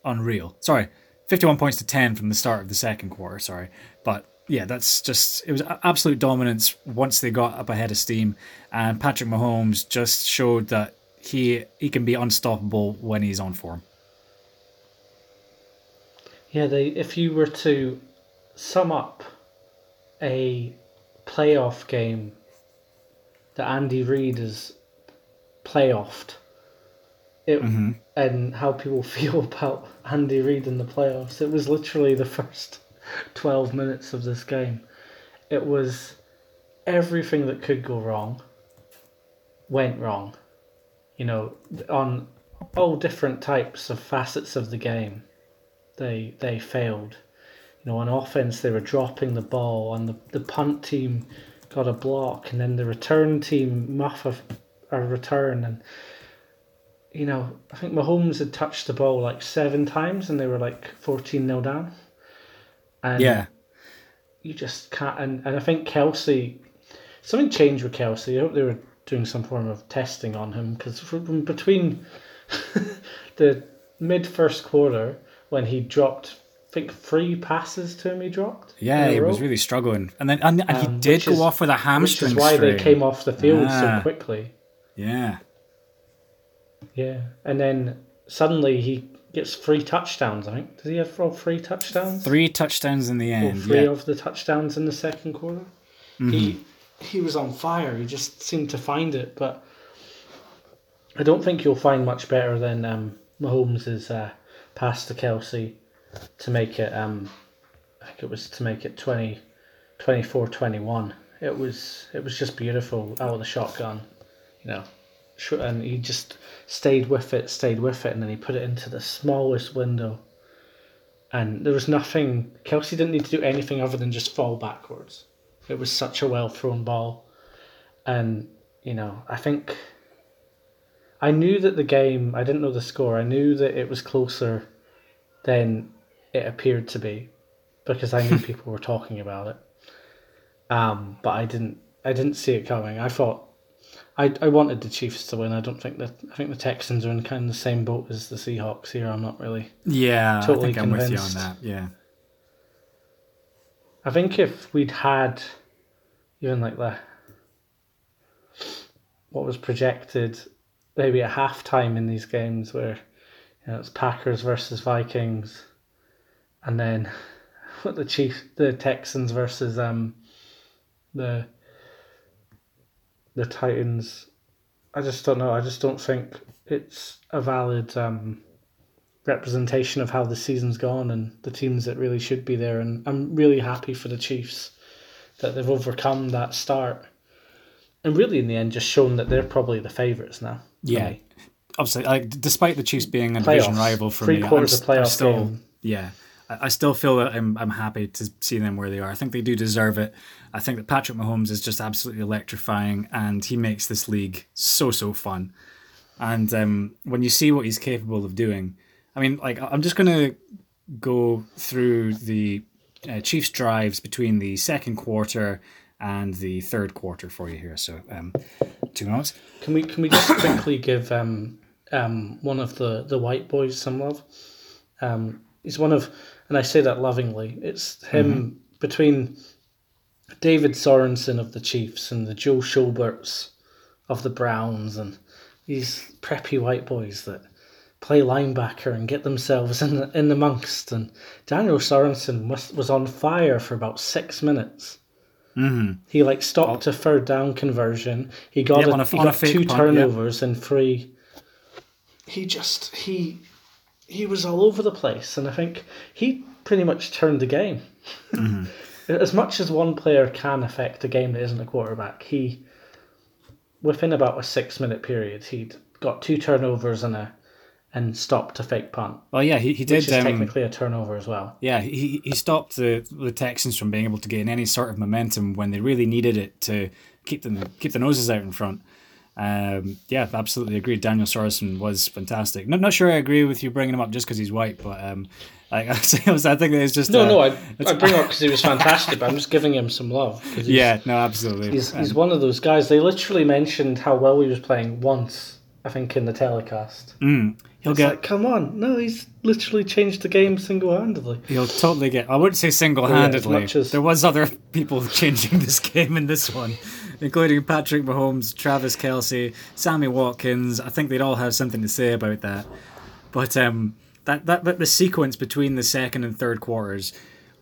unreal. Sorry, 51 points to 10 from the start of the second quarter, sorry. But yeah, that's just, it was absolute dominance once they got up ahead of steam. And Patrick Mahomes just showed that he he can be unstoppable when he's on form. Yeah, they. If you were to sum up a playoff game that Andy Reid has playoffed, it mm-hmm. and how people (laughs) feel about Andy Reid in the playoffs, it was literally the first twelve minutes of this game. It was everything that could go wrong went wrong. You know, on all different types of facets of the game, they they failed. You know, on offense they were dropping the ball, and the, the punt team got a block, and then the return team muff a, a return, and you know, I think Mahomes had touched the ball like seven times, and they were like fourteen 0 down. And Yeah. you just can't. And, and I think Kelce, something changed with Kelce. I hope they were doing some form of testing on him because from between (laughs) the mid first quarter when he dropped, I think three passes to him he dropped. Yeah, he was really struggling, and then and, and he Um, did go is- off with a hamstring. which is why they came off the field Ah. so quickly. Yeah, Yeah, and then suddenly he gets three touchdowns. I think does he have throw three touchdowns? three touchdowns in the Or end. three Yeah, of the touchdowns in the second quarter. He he was on fire. He just seemed to find it, but I don't think you'll find much better than um, Mahomes' uh, pass to Kelce to make it. Um, I think it was to make it 20, 24-21. It was it was just beautiful out of the shotgun, you know, Sh- and he just stayed with it, stayed with it, and then he put it into the smallest window and there was nothing. Kelce didn't need to do anything other than just fall backwards. It was such a well thrown ball, and you know I think I knew that the game. I didn't know the score. I knew that it was closer than it appeared to be because I knew (laughs) people were talking about it. Um, but I didn't. I didn't see it coming. I thought. I, I wanted the Chiefs to win. I don't think that I think the Texans are in kind of the same boat as the Seahawks here. I'm not really yeah. Totally I think I'm with you on convinced. that. Yeah, I think if we'd had even like the what was projected maybe at halftime in these games where you know it's Packers versus Vikings and then what (laughs) the Chief the Texans versus um the the Titans I just don't know I just don't think it's a valid um representation of how the season's gone and the teams that really should be there. And I'm really happy for the Chiefs that they've overcome that start. And really, in the end, just shown that they're probably the favourites now. yeah. me. Obviously, like despite the Chiefs being a division rival for me, I'm, quarters of playoff I'm still game. yeah. I still feel that I'm I'm happy to see them where they are. I think they do deserve it. I think that Patrick Mahomes is just absolutely electrifying, and he makes this league so so fun. And um, when you see what he's capable of doing, I mean, like I'm just gonna go through the uh, Chiefs drives between the second quarter and the third quarter for you here. So um, two minutes. Can we can we just quickly give um, um, one of the, the white boys some love? Um, he's one of, and I say that lovingly. It's him between David Sorensen of the Chiefs and the Joe Schoberts of the Browns and these preppy white boys that play linebacker and get themselves in the, in amongst. And Daniel Sorensen was, was on fire for about six minutes. Mm-hmm. He like stopped a third down conversion. He got, Yep, a, a- he on a got two punt, yep. turnovers and three. He just he he was all over the place, and I think he pretty much turned the game. Mm-hmm. As much as one player can affect a game that isn't a quarterback, he within about a six minute period he'd got two turnovers and a and stopped a fake punt, Well, yeah, he, he did. which is um, technically a turnover as well. Yeah, he, he stopped the the Texans from being able to gain any sort of momentum when they really needed it to keep them keep the noses out in front. Um, yeah, absolutely agree. Daniel Sorensen was fantastic. Not not sure I agree with you bringing him up just because he's white, but um, I, (laughs) I think it's just No, uh, no, I, I (laughs) bring up because he was fantastic. but I'm just giving him some love. yeah, no, absolutely. He's, Um, he's one of those guys. They literally mentioned how well he was playing once, I think, in the telecast. mm, he'll It's get like, come on. No, he's literally changed the game single handedly. He'll totally get. I wouldn't say single handedly. much as- There was other (laughs) people changing this game in this one, including Patrick Mahomes, Travis Kelce, Sammy Watkins. I think they'd all have something to say about that. But um, that, that that the sequence between the second and third quarters,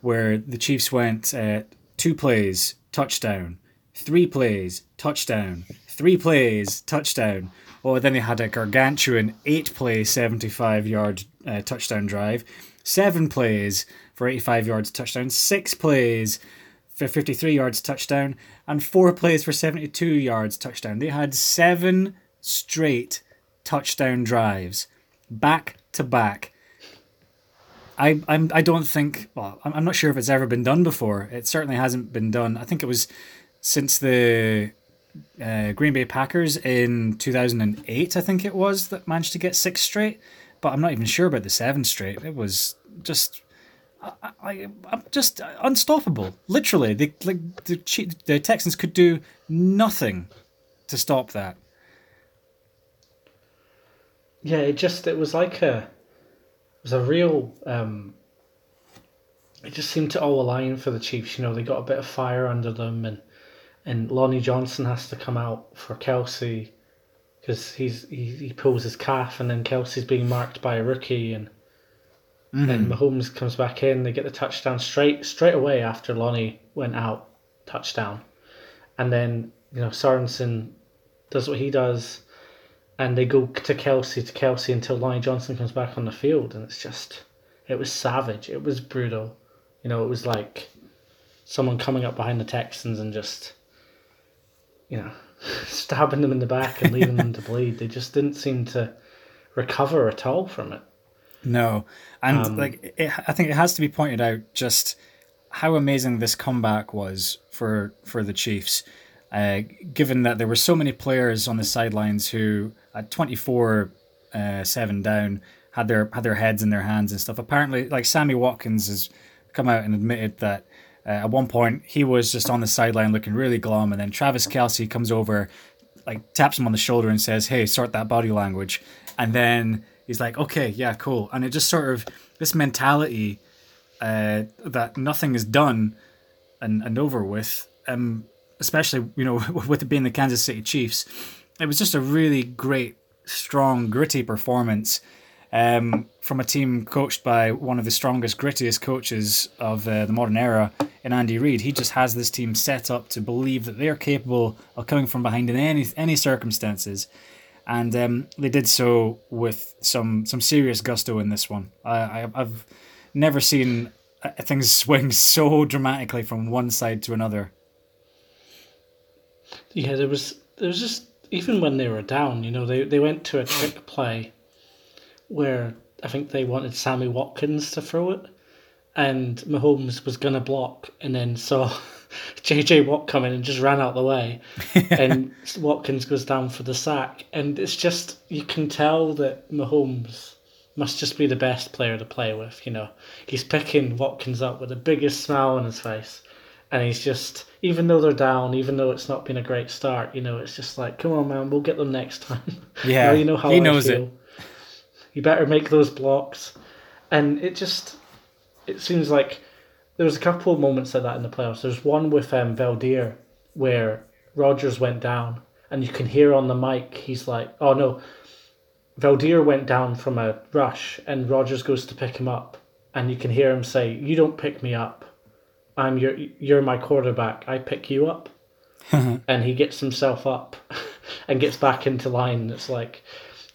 where the Chiefs went uh, two plays touchdown, three plays touchdown, three plays touchdown. Oh, then they had a gargantuan eight play, seventy five yard uh, touchdown drive, seven plays for eighty five yards touchdown, six plays for 53 yards touchdown and four plays for 72 yards touchdown. They had seven straight touchdown drives back to back. I I'm I don't think well I'm, I'm not sure if it's ever been done before. It certainly hasn't been done. I think it was since the uh, Green Bay Packers in 2008 I think it was that managed to get six straight, but I'm not even sure about the seven straight. It was just I, I'm just unstoppable. Literally, the like the the Texans could do nothing to stop that. Yeah, it just it was like a it was a real um it just seemed to all align for the Chiefs, you know, they got a bit of fire under them and and Lonnie Johnson has to come out for Kelce because he's he, he pulls his calf and then Kelce's being marked by a rookie and mm-hmm. and Mahomes comes back in, they get the touchdown straight straight away after Lonnie went out, touchdown. And then, you know, Sorensen does what he does and they go to Kelce to Kelce until Lonnie Johnson comes back on the field, and it's just it was savage. It was brutal. You know, it was like someone coming up behind the Texans and just you know (laughs) stabbing them in the back and leaving them to bleed. They just didn't seem to recover at all from it. No, and um, like it, I think it has to be pointed out just how amazing this comeback was for for the Chiefs. Uh, given that there were so many players on the sidelines who at 24 uh, 7 down had their had their heads in their hands and stuff apparently like sammy watkins has come out and admitted that uh, at one point he was just on the sideline looking really glum and then travis Kelce comes over like taps him on the shoulder and says hey sort that body language and then he's like okay yeah cool and it just sort of this mentality uh, that nothing is done and, and over with um, especially you know (laughs) with it being the kansas city chiefs it was just a really great, strong, gritty performance um, from a team coached by one of the strongest, grittiest coaches of uh, the modern era in Andy Reid. He just has this team set up to believe that they are capable of coming from behind in any any circumstances, and um, they did so with some some serious gusto in this one. I, I I've never seen uh, things (laughs) swing so dramatically from one side to another. Yeah, there was there was just even when they were down, you know, they, they went to a trick (clears throat) play where I think they wanted Sammy Watkins to throw it, and Mahomes was gonna block, and then saw (laughs) JJ Watt come in and just ran out the way, (laughs) and Watkins goes down for the sack, and it's just you can tell that Mahomes must just be the best player to play with. You know, he's picking Watkins up with the biggest smile on his face, and he's just even though they're down, even though it's not been a great start, you know, it's just like, come on, man, we'll get them next time. (laughs) Yeah, you know how he I knows feel. it. You better make those blocks, and it just it seems like there was a couple of moments like that in the playoffs. There's one with um, Veldheer where Rodgers went down, and you can hear on the mic he's like, "Oh no." Veldheer went down from a rush, and Rodgers goes to pick him up, and you can hear him say, "You don't pick me up." I'm your you're my quarterback. I pick you up, (laughs) and he gets himself up, (laughs) and gets back into line. It's like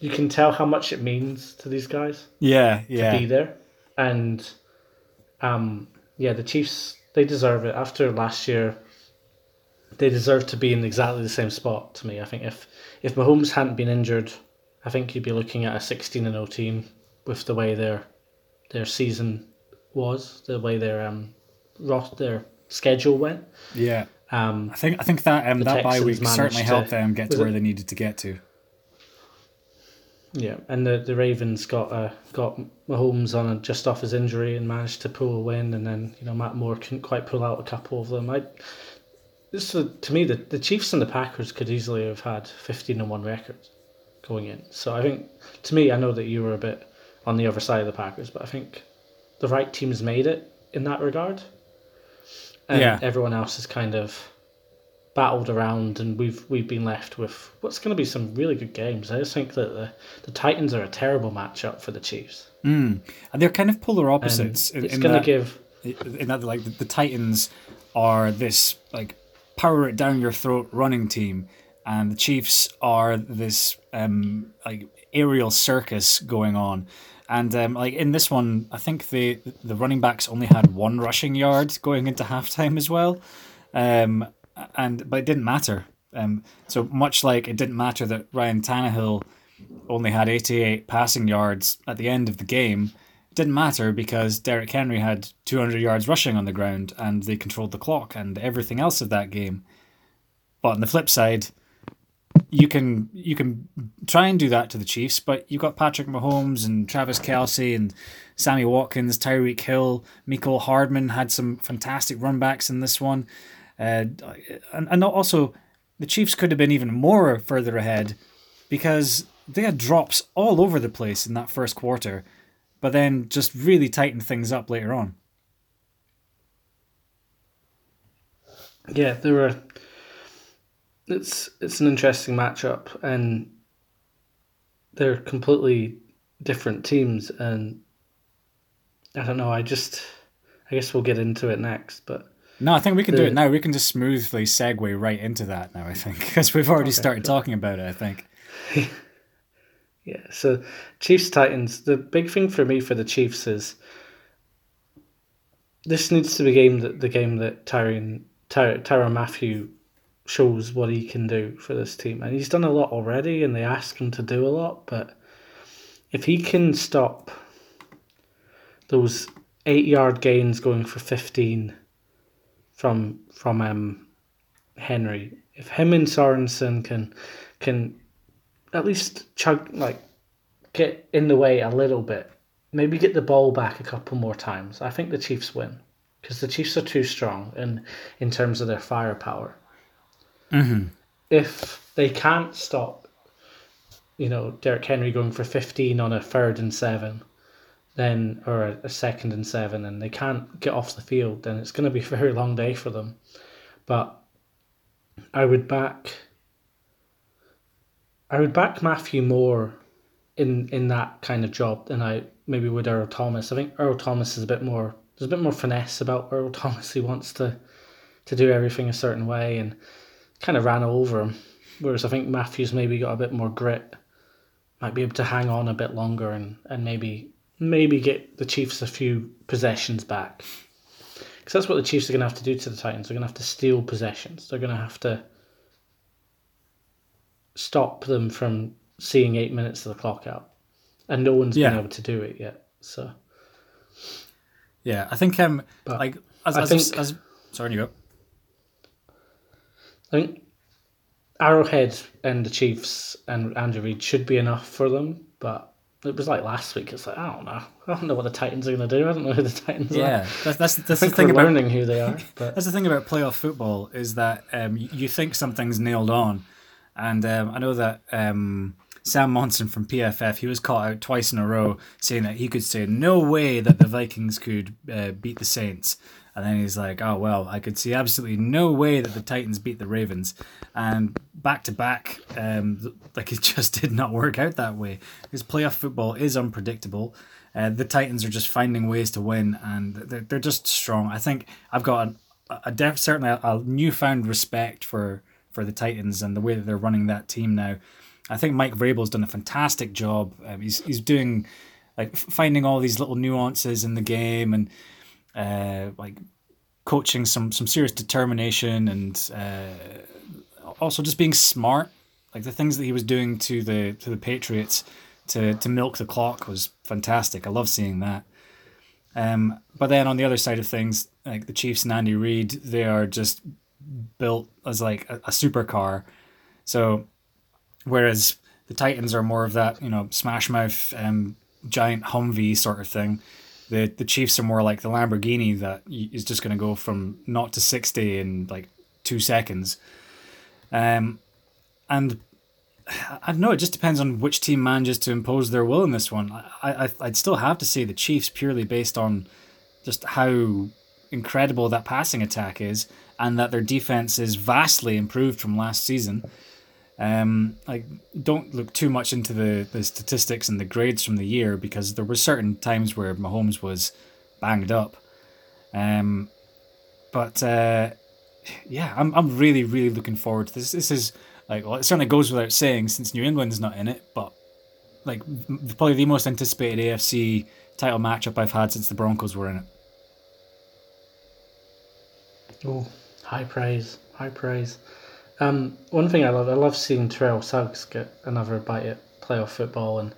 you can tell how much it means to these guys. Yeah, yeah. To be there, and um, yeah, the Chiefs they deserve it. After last year, they deserve to be in exactly the same spot. To me, I think if if Mahomes hadn't been injured, I think you'd be looking at a sixteen and 0 team with the way their their season was, the way their um their schedule went. Yeah. Um, I think I think that um, that bye week certainly helped them get to where it? they needed to get to. Yeah, and the, the Ravens got uh, got Mahomes on a, just off his injury and managed to pull a win, and then you know Matt Moore couldn't quite pull out a couple of them. I this uh, to me the, the Chiefs and the Packers could easily have had fifteen and one records going in. So I think to me I know that you were a bit on the other side of the Packers, but I think the right teams made it in that regard and yeah. everyone else is kind of battled around, and we've we've been left with what's going to be some really good games. I just think that the, the Titans are a terrible matchup for the Chiefs. Mm. And they're kind of polar opposites. And it's going to give in that like the, the Titans are this like power it down your throat running team, and the Chiefs are this um like aerial circus going on. And um, like in this one, I think the the running backs only had one rushing yard going into halftime as well. Um, and but it didn't matter. Um, so much like it didn't matter that Ryan Tannehill only had 88 passing yards at the end of the game, it didn't matter because Derrick Henry had 200 yards rushing on the ground and they controlled the clock and everything else of that game. But on the flip side, you can you can try and do that to the Chiefs, but you've got Patrick Mahomes and Travis Kelce and Sammy Watkins, Tyreek Hill, Mecole Hardman had some fantastic runbacks in this one. And, and also, the Chiefs could have been even more further ahead because they had drops all over the place in that first quarter, but then just really tightened things up later on. Yeah, there were. It's it's an interesting matchup, and they're completely different teams, and I don't know. I just, I guess we'll get into it next, but no, I think we can the, do it now. We can just smoothly segue right into that now. I think (laughs) because we've already okay, started talking about it. I think. (laughs) yeah. So Chiefs Titans. The big thing for me for the Chiefs is this needs to be game that the game that Tyrann Ty, Tyrann Mathieu shows what he can do for this team, and he's done a lot already, and they ask him to do a lot. But if he can stop those eight yard gains going for fifteen from from um, Henry. If him and Sorensen can can at least chug like get in the way a little bit, maybe get the ball back a couple more times, I think the Chiefs win because the Chiefs are too strong in in terms of their firepower. Mm-hmm. If they can't stop, you know, Derrick Henry going for fifteen on a third and seven, then or a, second and seven and they can't get off the field, then it's going to be a very long day for them. But I would back. I would back Mathieu more in in that kind of job than I maybe would Earl Thomas. I think Earl Thomas is a bit more there's a bit more finesse about Earl (laughs) Thomas. He wants to to do everything a certain way and kind of ran over him. Whereas I think Mathieu's maybe got a bit more grit, might be able to hang on a bit longer and, and maybe maybe get the Chiefs a few possessions back. Because that's what the Chiefs are going to have to do to the Titans. They're going to have to steal possessions. They're going to have to stop them from seeing eight minutes of the clock out. And no one's yeah. been able to do it yet. So. Yeah, I think um but like as I as, think, as, as sorry you go. I think Arrowhead and the Chiefs and Andrew Reid should be enough for them, but it was like last week. It's like I don't know. (laughs) I don't know what the Titans are going to do. I don't know who the Titans yeah, are. Yeah, that's that's, that's (laughs) the thing about learning who they are. (laughs) But that's the thing about playoff football is that um, you think something's nailed on, and um, I know that um, Sam Monson from PFF he was caught out twice in a row saying that he could say no way that the Vikings could uh, beat the Saints, and then he's like, oh, well, I could see absolutely no way that the Titans beat the Ravens. And back to back, um, (laughs) like it just did not work out that way. Because playoff football is unpredictable. Uh, the Titans are just finding ways to win, and they're, they're just strong. I think I've got a, a def, certainly a, a newfound respect for, for the Titans and the way that they're running that team now. I think Mike Vrabel's done a fantastic job. Um, he's he's doing like finding all these little nuances in the game and uh, like coaching some some serious determination and uh, also just being smart. Like the things that he was doing to the to the Patriots to to milk the clock was fantastic. I love seeing that. Um, but then on the other side of things, like the Chiefs and Andy Reid, they are just built as like a, a supercar. So whereas the Titans are more of that, you know, smash mouth um, giant Humvee sort of thing the the Chiefs are more like the Lamborghini that is just going to go from not to sixty in like two seconds. Um, and I don't know. It just depends on which team manages to impose their will in this one. I, I I'd still have to say the Chiefs purely based on just how incredible that passing attack is, and that their defense is vastly improved from last season. Um, like don't look too much into the, the statistics and the grades from the year because there were certain times where Mahomes was banged up. Um, but uh, yeah, I'm I'm really really looking forward to this. This is like well, it certainly goes without saying since New England's not in it, but like probably the most anticipated AFC title matchup I've had since the Broncos were in it. Oh, high praise, high praise. Um, one thing I love, I love seeing Terrell Suggs get another bite at playoff football and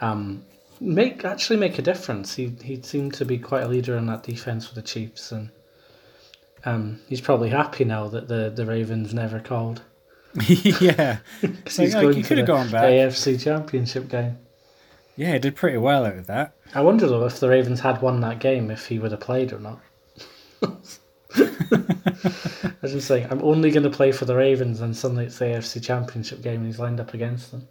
um, make actually make a difference. He he seemed to be quite a leader in that defense for the Chiefs, and um, he's probably happy now that the the Ravens never called. (laughs) yeah, (laughs) so he's going could have gone back. AFC Championship game. Yeah, he did pretty well out of that. I wonder though if the Ravens had won that game, if he would have played or not. (laughs) (laughs) I was just saying, I'm only going to play for the Ravens, and suddenly it's the AFC Championship game, and he's lined up against them.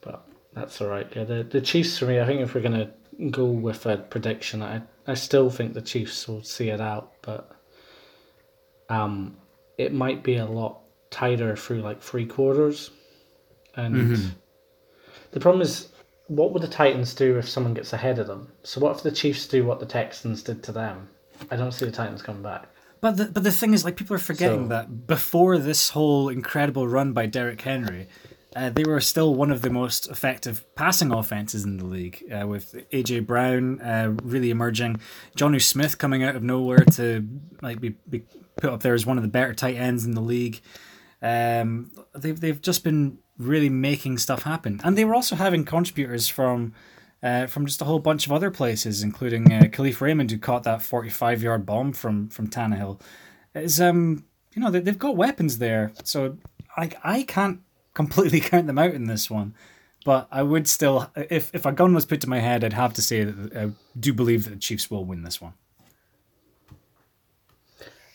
But that's all right. Yeah, the the Chiefs for me. I think if we're going to go with a prediction, I I still think the Chiefs will see it out, but um, it might be a lot tighter through like three quarters, and mm-hmm. the problem is what would the Titans do if someone gets ahead of them? So what if the Chiefs do what the Texans did to them? I don't see the Titans coming back. But the, but the thing is, like, people are forgetting so, that before this whole incredible run by Derrick Henry, uh, they were still one of the most effective passing offenses in the league, uh, with AJ Brown uh, really emerging, Jonnu Smith coming out of nowhere to like be, be put up there as one of the better tight ends in the league. Um, they've they've just been really making stuff happen. And they were also having contributors from uh, from just a whole bunch of other places, including uh, Kalif Raymond, who caught that 45 yard bomb from from Tannehill. Is um you know they, they've got weapons there, so I I can't (laughs) completely count them out in this one. But I would still, if if a gun was put to my head, I'd have to say that I do believe that the Chiefs will win this one.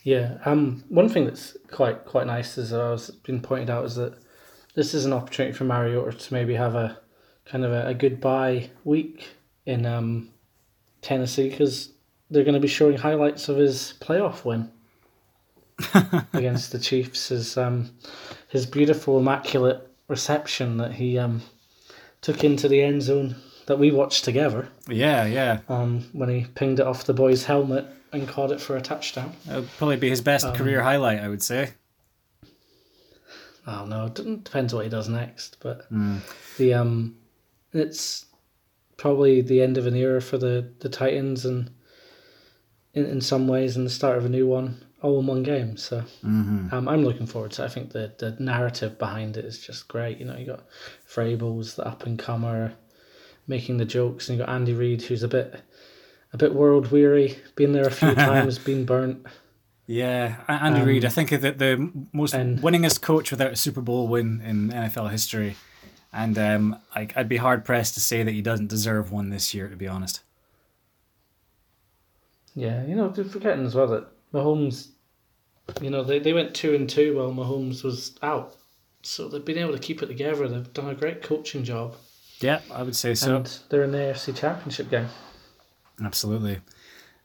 Yeah, um, one thing that's quite quite nice, as I was been pointed out, is that this is an opportunity for Mariota to maybe have a kind of a, a goodbye week in um, Tennessee because they're going to be showing highlights of his playoff win (laughs) against the Chiefs. His um, his beautiful, immaculate reception that he um, took into the end zone that we watched together. Yeah, yeah. Um, when he pinged it off the boy's helmet and caught it for a touchdown. It would probably be his best um, career highlight, I would say. Oh no, it depends what he does next. But mm. the um, it's probably the end of an era for the, the Titans and in, in some ways and the start of a new one all in one game. So mm-hmm. um, I'm looking forward to it. I think the, the narrative behind it is just great. You know, you got Vrabel's the up and comer making the jokes and you got Andy Reid who's a bit a bit world weary, been there a few (laughs) times, been burnt. Yeah, Andy um, Reid. I think that the most and, winningest coach without a Super Bowl win in NFL history, and um, I, I'd be hard pressed to say that he doesn't deserve one this year. To be honest. Yeah, you know, forgetting as well that Mahomes, you know, they, they went two and two while Mahomes was out, so they've been able to keep it together. They've done a great coaching job. Yeah, I would say so. And they're in the AFC Championship game. Absolutely.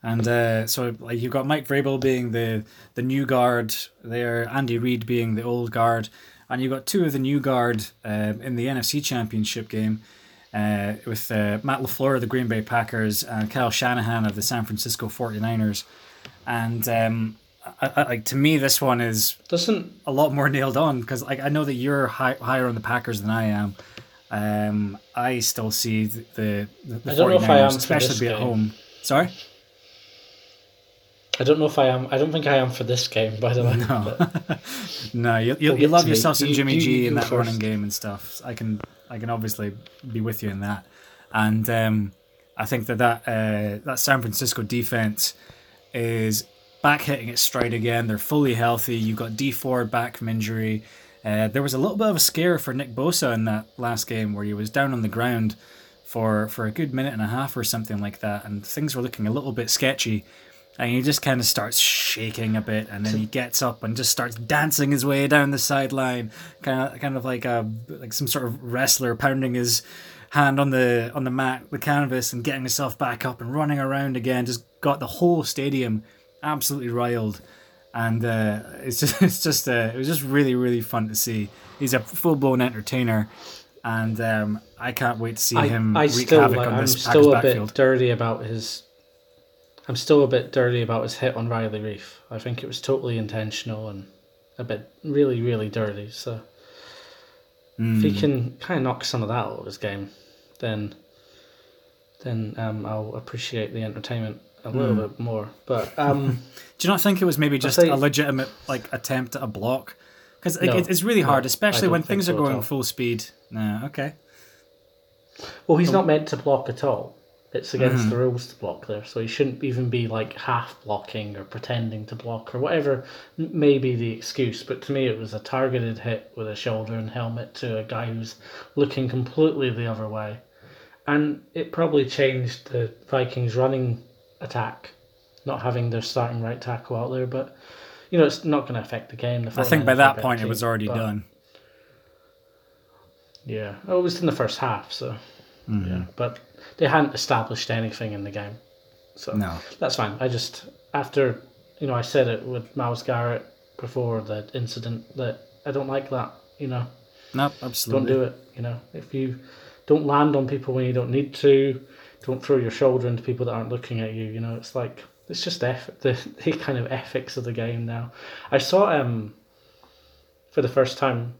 And uh, so, like you've got Mike Vrabel being the the new guard there, Andy Reid being the old guard, and you've got two of the new guard uh, in the NFC Championship game uh, with uh, Matt LaFleur of the Green Bay Packers and Kyle Shanahan of the San Francisco 49ers. And um, I, I, like to me, this one is doesn't a lot more nailed on because like I know that you're high, higher on the Packers than I am. Um, I still see the the, the 49ers, especially be at home. Sorry. I don't know if I am. I don't think I am for this game, by the way. No, (laughs) no. You, you, you love yourself some Jimmy you, G in that first. running game and stuff. I can I can obviously be with you in that, and um, I think that that uh, that San Francisco defense is back hitting its stride again. They're fully healthy. You've got Dee Ford back from injury. Uh, there was a little bit of a scare for Nick Bosa in that last game where he was down on the ground for for a good minute and a half or something like that, and things were looking a little bit sketchy and he just kind of starts shaking a bit, and then he gets up and just starts dancing his way down the sideline, kind of kind of like a like some sort of wrestler pounding his hand on the on the mat, the canvas, and getting himself back up and running around again. Just got the whole stadium absolutely riled, and uh, it's (laughs) just it's just uh, it was just really really fun to see. He's a full blown entertainer, and um, I can't wait to see I, him I wreak still, havoc like, on I'm this Packers still a bit dirty about his. I'm still a bit dirty about his hit on Riley Reiff. I think it was totally intentional and a bit really really dirty. So if he Mm. can kind of knock some of that out of his game, then then um, I'll appreciate the entertainment a little Hmm. bit more. But um, (laughs) Do you not think it was maybe just a legitimate like attempt at a block? Because No, it's really hard, I especially when things are so at going full speed. No, okay. well, he's not meant to block at all. It's against Mhm. the rules to block there, so he shouldn't even be like half blocking or pretending to block or whatever may be the excuse. But to me, it was a targeted hit with a shoulder and helmet to a guy who's looking completely the other way, and it probably changed the Vikings' running attack, not having their starting right tackle out there. But you know, it's not going to affect the game. The I think by 49ers are a that point it was already but- done. Yeah, oh, it was in the first half, so Mm-hmm. yeah, but they hadn't established anything in the game, so No. that's fine. I just after you know I said it with Myles Garrett before the incident that I don't like that. You know, No, Nope, don't do it. You know, if you don't land on people when you don't need to, don't throw your shoulder into people that aren't looking at you. You know, it's like it's just eff- (laughs) the the kind of ethics of the game now. I saw um for the first time.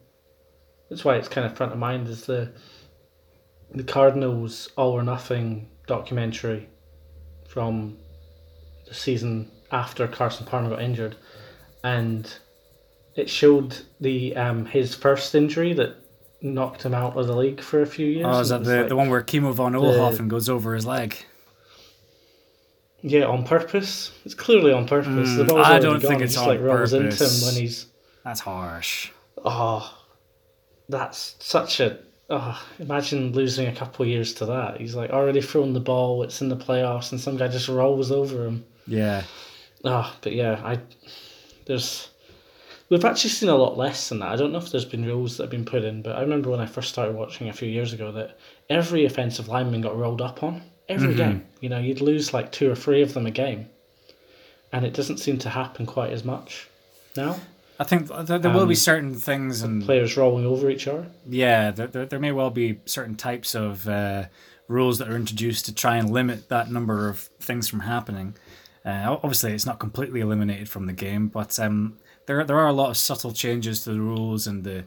That's why it's kind of front of mind is the the Cardinals All or Nothing documentary from the season after Carson Palmer got injured, and it showed the um his first injury that knocked him out of the league for a few years. Oh, is that the, like- the one where Kimo von Oelhoffen goes over his leg? Yeah, on purpose. It's clearly on purpose. the Mm, I don't gone. think it's just, on like rolls into him when he's That's harsh. oh, that's such a oh. Imagine losing a couple of years to that. He's like already thrown the ball. It's in the playoffs, and some guy just rolls over him. Yeah. Oh, but yeah, I there's we've actually seen a lot less than that. I don't know if there's been rules that have been put in, but I remember when I first started watching a few years ago that every offensive lineman got rolled up on every Mhm. game. You know, you'd lose like two or three of them a game, and it doesn't seem to happen quite as much now. I think there, there will be Um, certain things, and Players rolling over each other. yeah, there, there, there may well be certain types of uh, rules that are introduced to try and limit that number of things from happening. Uh, obviously, it's not completely eliminated from the game, but um, there there are a lot of subtle changes to the rules and the,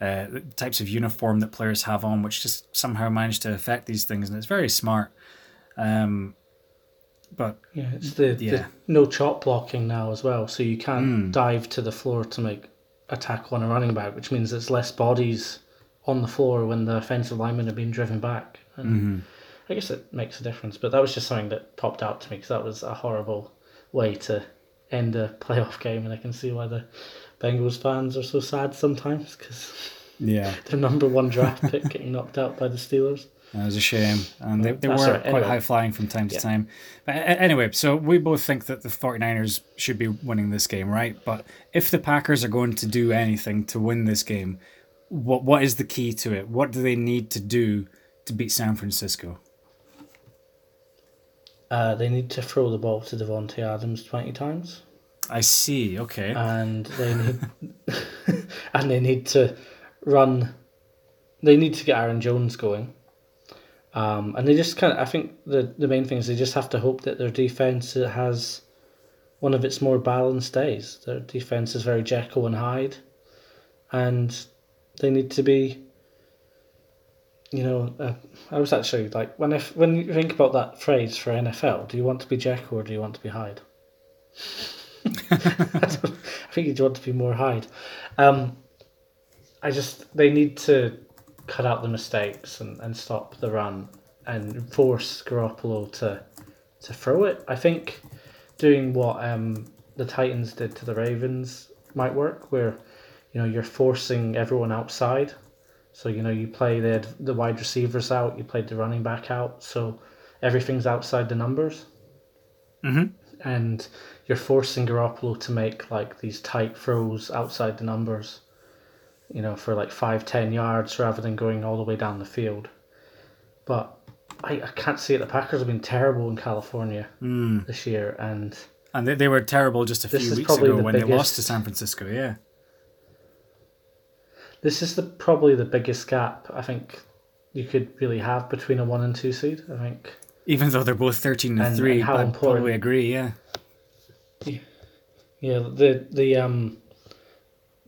uh, the types of uniform that players have on, which just somehow manage to affect these things, and it's very smart. Um, but Yeah, it's the, Yeah. the no chop blocking now as well, so you can't Mm. dive to the floor to make a tackle on a running back, which means it's less bodies on the floor when the offensive linemen are being driven back. And mhm. I guess it makes a difference, but that was just something that popped out to me because that was a horrible way to end a (laughs) playoff game, and I can see why the Bengals fans are so sad sometimes because yeah, (laughs) their number one draft pick getting knocked out by the Steelers. That was a shame, and they, they were That's right, quite anyway. high flying from time to Yeah. time. But anyway, so we both think that the 49ers should be winning this game, right? But if the Packers are going to do anything to win this game, what what is the key to it? What do they need to do to beat San Francisco? Uh, they need to throw the ball to Davante Adams twenty times. I see. Okay. and they (laughs) need (laughs) and they need to run. They need to get Aaron Jones going, um, and they just kind of. I think the the main thing is they just have to hope that their defense has one of its more balanced days. Their defense is very Jekyll and Hyde, and they need to be. You know, uh, I was actually like when if when you think about that phrase for NFL, do you want to be Jekyll or do you want to be Hyde? (laughs) I, I think you'd want to be more Hyde. Um, I just they need to cut out the mistakes and, and stop the run and force Garoppolo to to throw it. I think doing what um, the Titans did to the Ravens might work, where you know you're forcing everyone outside. So you know you play the the wide receivers out, you played the running back out, so everything's outside the numbers Mhm. and you're forcing Garoppolo to make like these tight throws outside the numbers, you know, for like five, ten yards rather than going all the way down the field. But I, I can't see it. The Packers have been terrible in California Mm. this year, and And they, they were terrible just a few weeks ago the when they lost to San Francisco. Yeah. This is the probably the biggest gap I think you could really have between a one and two seed. I think. Even though they're both 13 and, And- 3, and how I'd important- probably agree, yeah. Yeah, the the um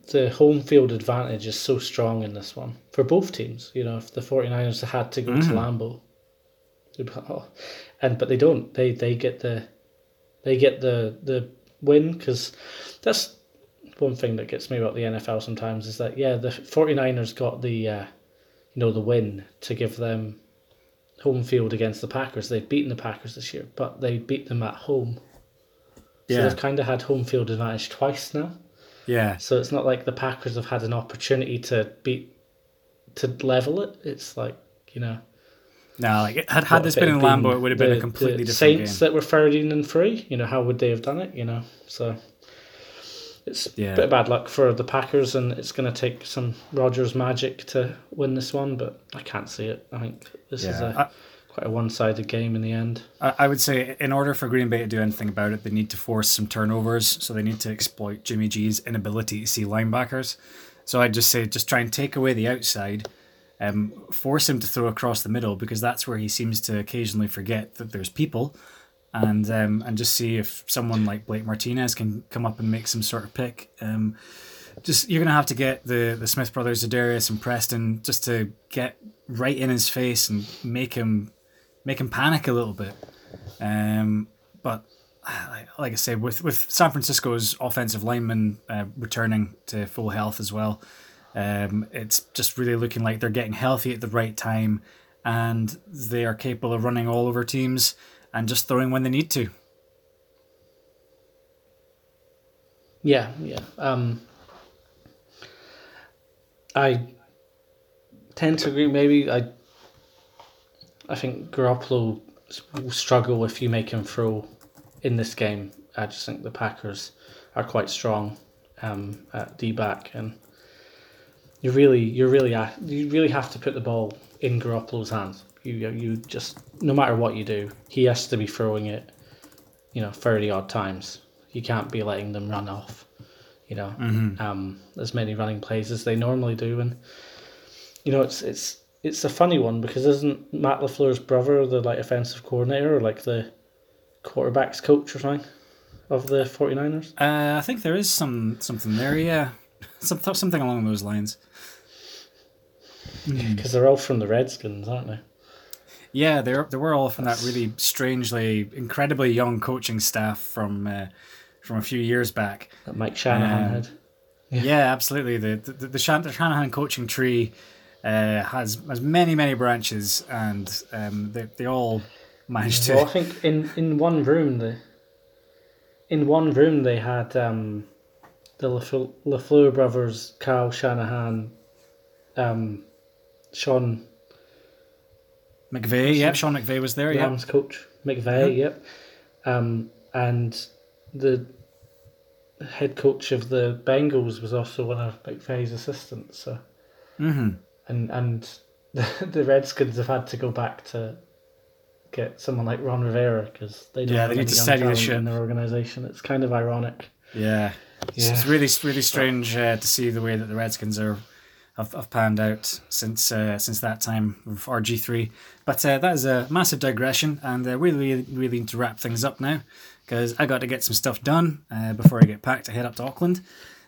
the home field advantage is so strong in this one for both teams. You know, if the 49ers had to go to Mhm. Lambeau, they'd be like, oh, and but they don't. They they get the they get the the win because that's one thing that gets me about the NFL sometimes is that yeah the 49ers got the uh, you know the win to give them home field against the Packers. They've beaten the Packers this year, but they beat them at home. So Yeah. they've kind of had home field advantage twice now. Yeah. So it's not like the Packers have had an opportunity to beat to level it. It's like you know, No, like, had, had this been in Lambeau, it would have been the- a completely the different Saints game. that were thirteen and three. You know, how would they have done it? You know, so it's Yeah. a bit of bad luck for the Packers, and it's going to take some Rodgers magic to win this one. But I can't see it. I think this is Yeah. a quite a one-sided game in the end. I, would say, in order for Green Bay to do anything about it, they need to force some turnovers. So they need to exploit Jimmy G's inability to see linebackers. So I'd just say, just try and take away the outside, um, force him to throw across the middle because that's where he seems to occasionally forget that there's people, and um, and just see if someone like Blake Martinez can come up and make some sort of pick. Um, just you're gonna have to get the the Smith brothers, Darius and Preston, just to get right in his face and make him make him panic a little bit. Um, but like, like I said, with with San Francisco's offensive linemen uh, returning to full health as well, um, it's just really looking like they're getting healthy at the right time, and they are capable of running all over teams and just throwing when they need to. Yeah, yeah. Um, I tend to agree. Maybe I. I think Garoppolo will struggle if you make him throw in this game. I just think the Packers are quite strong um, at D back, and you really, you really, you really have to put the ball in Garoppolo's hands. You, you just no matter what you do, he has to be throwing it. You know, thirty odd times. You can't be letting them run off you know, um, as many running plays as they normally do. And you know, it's it's it's a funny one because isn't Matt LaFleur's brother the like offensive coordinator or like the quarterbacks coach or something of the 49ers? Uh, I think there is some something there, yeah, (laughs) some, something along those lines. Because they're all from the Redskins, aren't they? Yeah, they were, they were all from that really strangely, incredibly young coaching staff from uh, from a few years back. That Mike Shanahan Um, had. Yeah, absolutely. The the, the, Shan- the Shanahan coaching tree uh, has has many many branches, and um, they they all managed to. Well, I think in, in one room the in one room they had um, the LaFleur, LaFleur brothers, Kyle Shanahan, um, Sean McVay, yep, Sean McVay was there. Yeah, Rams coach McVay, yep, um, and the head coach of the Bengals was also one of McVay's assistants. So, hmm and and the, (laughs) the Redskins have had to go back to get someone like Ron Rivera because they don't Yeah, have they need to steady the ship. in their organization. It's kind of ironic. yeah. It's, it's really really strange uh, to see the way that the Redskins are have, have panned out since uh, since that time of RG three. But uh, that is a massive digression, and uh, we really really need to wrap things up now because I got to get some stuff done uh, before I get packed to head up to Auckland.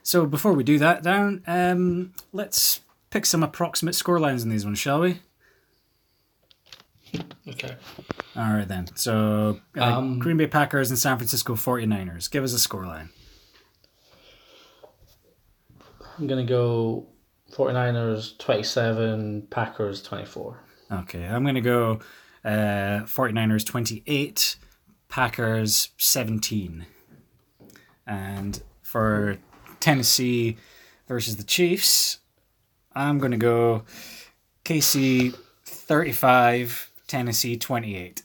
So before we do that, Darren, um, let's pick some approximate scorelines in these ones, shall we? Okay. All right then. So uh, Um, Green Bay Packers and San Francisco 49ers. Give us a scoreline. I'm gonna go 49ers 27, Packers 24. Okay, I'm going to go uh, 49ers 28, Packers 17. And for Tennessee versus the Chiefs, I'm going to go KC 35, Tennessee 28.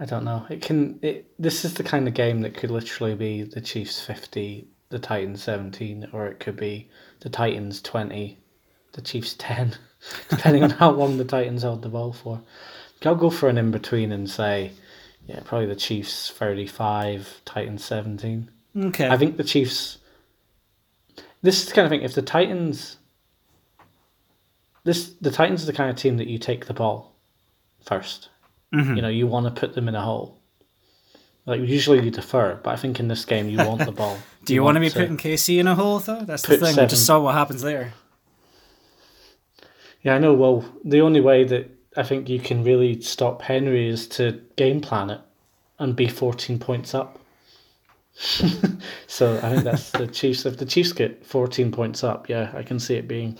I don't know. It can. It this is the kind of game that could literally be the Chiefs fifty, the Titans seventeen, or it could be the Titans twenty, the Chiefs ten. (laughs) depending on how long the Titans hold the ball for. I'll go for an in between and say, yeah, probably the Chiefs 35, Titans 17. Okay. I think the Chiefs. This is the kind of thing. If the Titans, this the Titans are the kind of team that you take the ball 1st Mhm. You know, you want to put them in a hole. Like usually you defer, but I think in this game you (laughs) want the ball. Do you, want to be putting KC in a hole though? That's the thing. We seven. just saw what happens there. Yeah, I know. Well, the only way that I think you can really stop Henry is to game plan it and be 14 points up. (laughs) so I think that's the Chiefs. If the Chiefs get 14 points up, yeah, I can see it being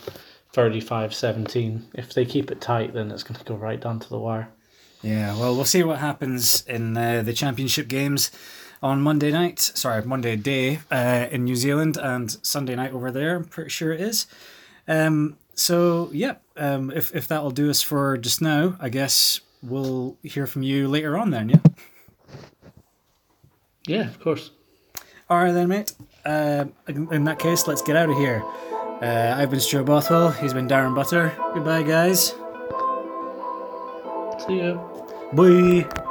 35 17. If they keep it tight, then it's going to go right down to the wire. Yeah, well, we'll see what happens in uh, the championship games on Monday night. Sorry, Monday day uh, in New Zealand and Sunday night over there. I'm pretty sure it is. Um, so yeah, um, if if that'll do us for just now, I guess we'll hear from you later on. Then, yeah. Yeah, of course. All right then, mate. Uh, in, that case, let's get out of here. Uh, I've been Stuart Bothwell. He's been Darren Butter. Goodbye, guys. See ya. Bye.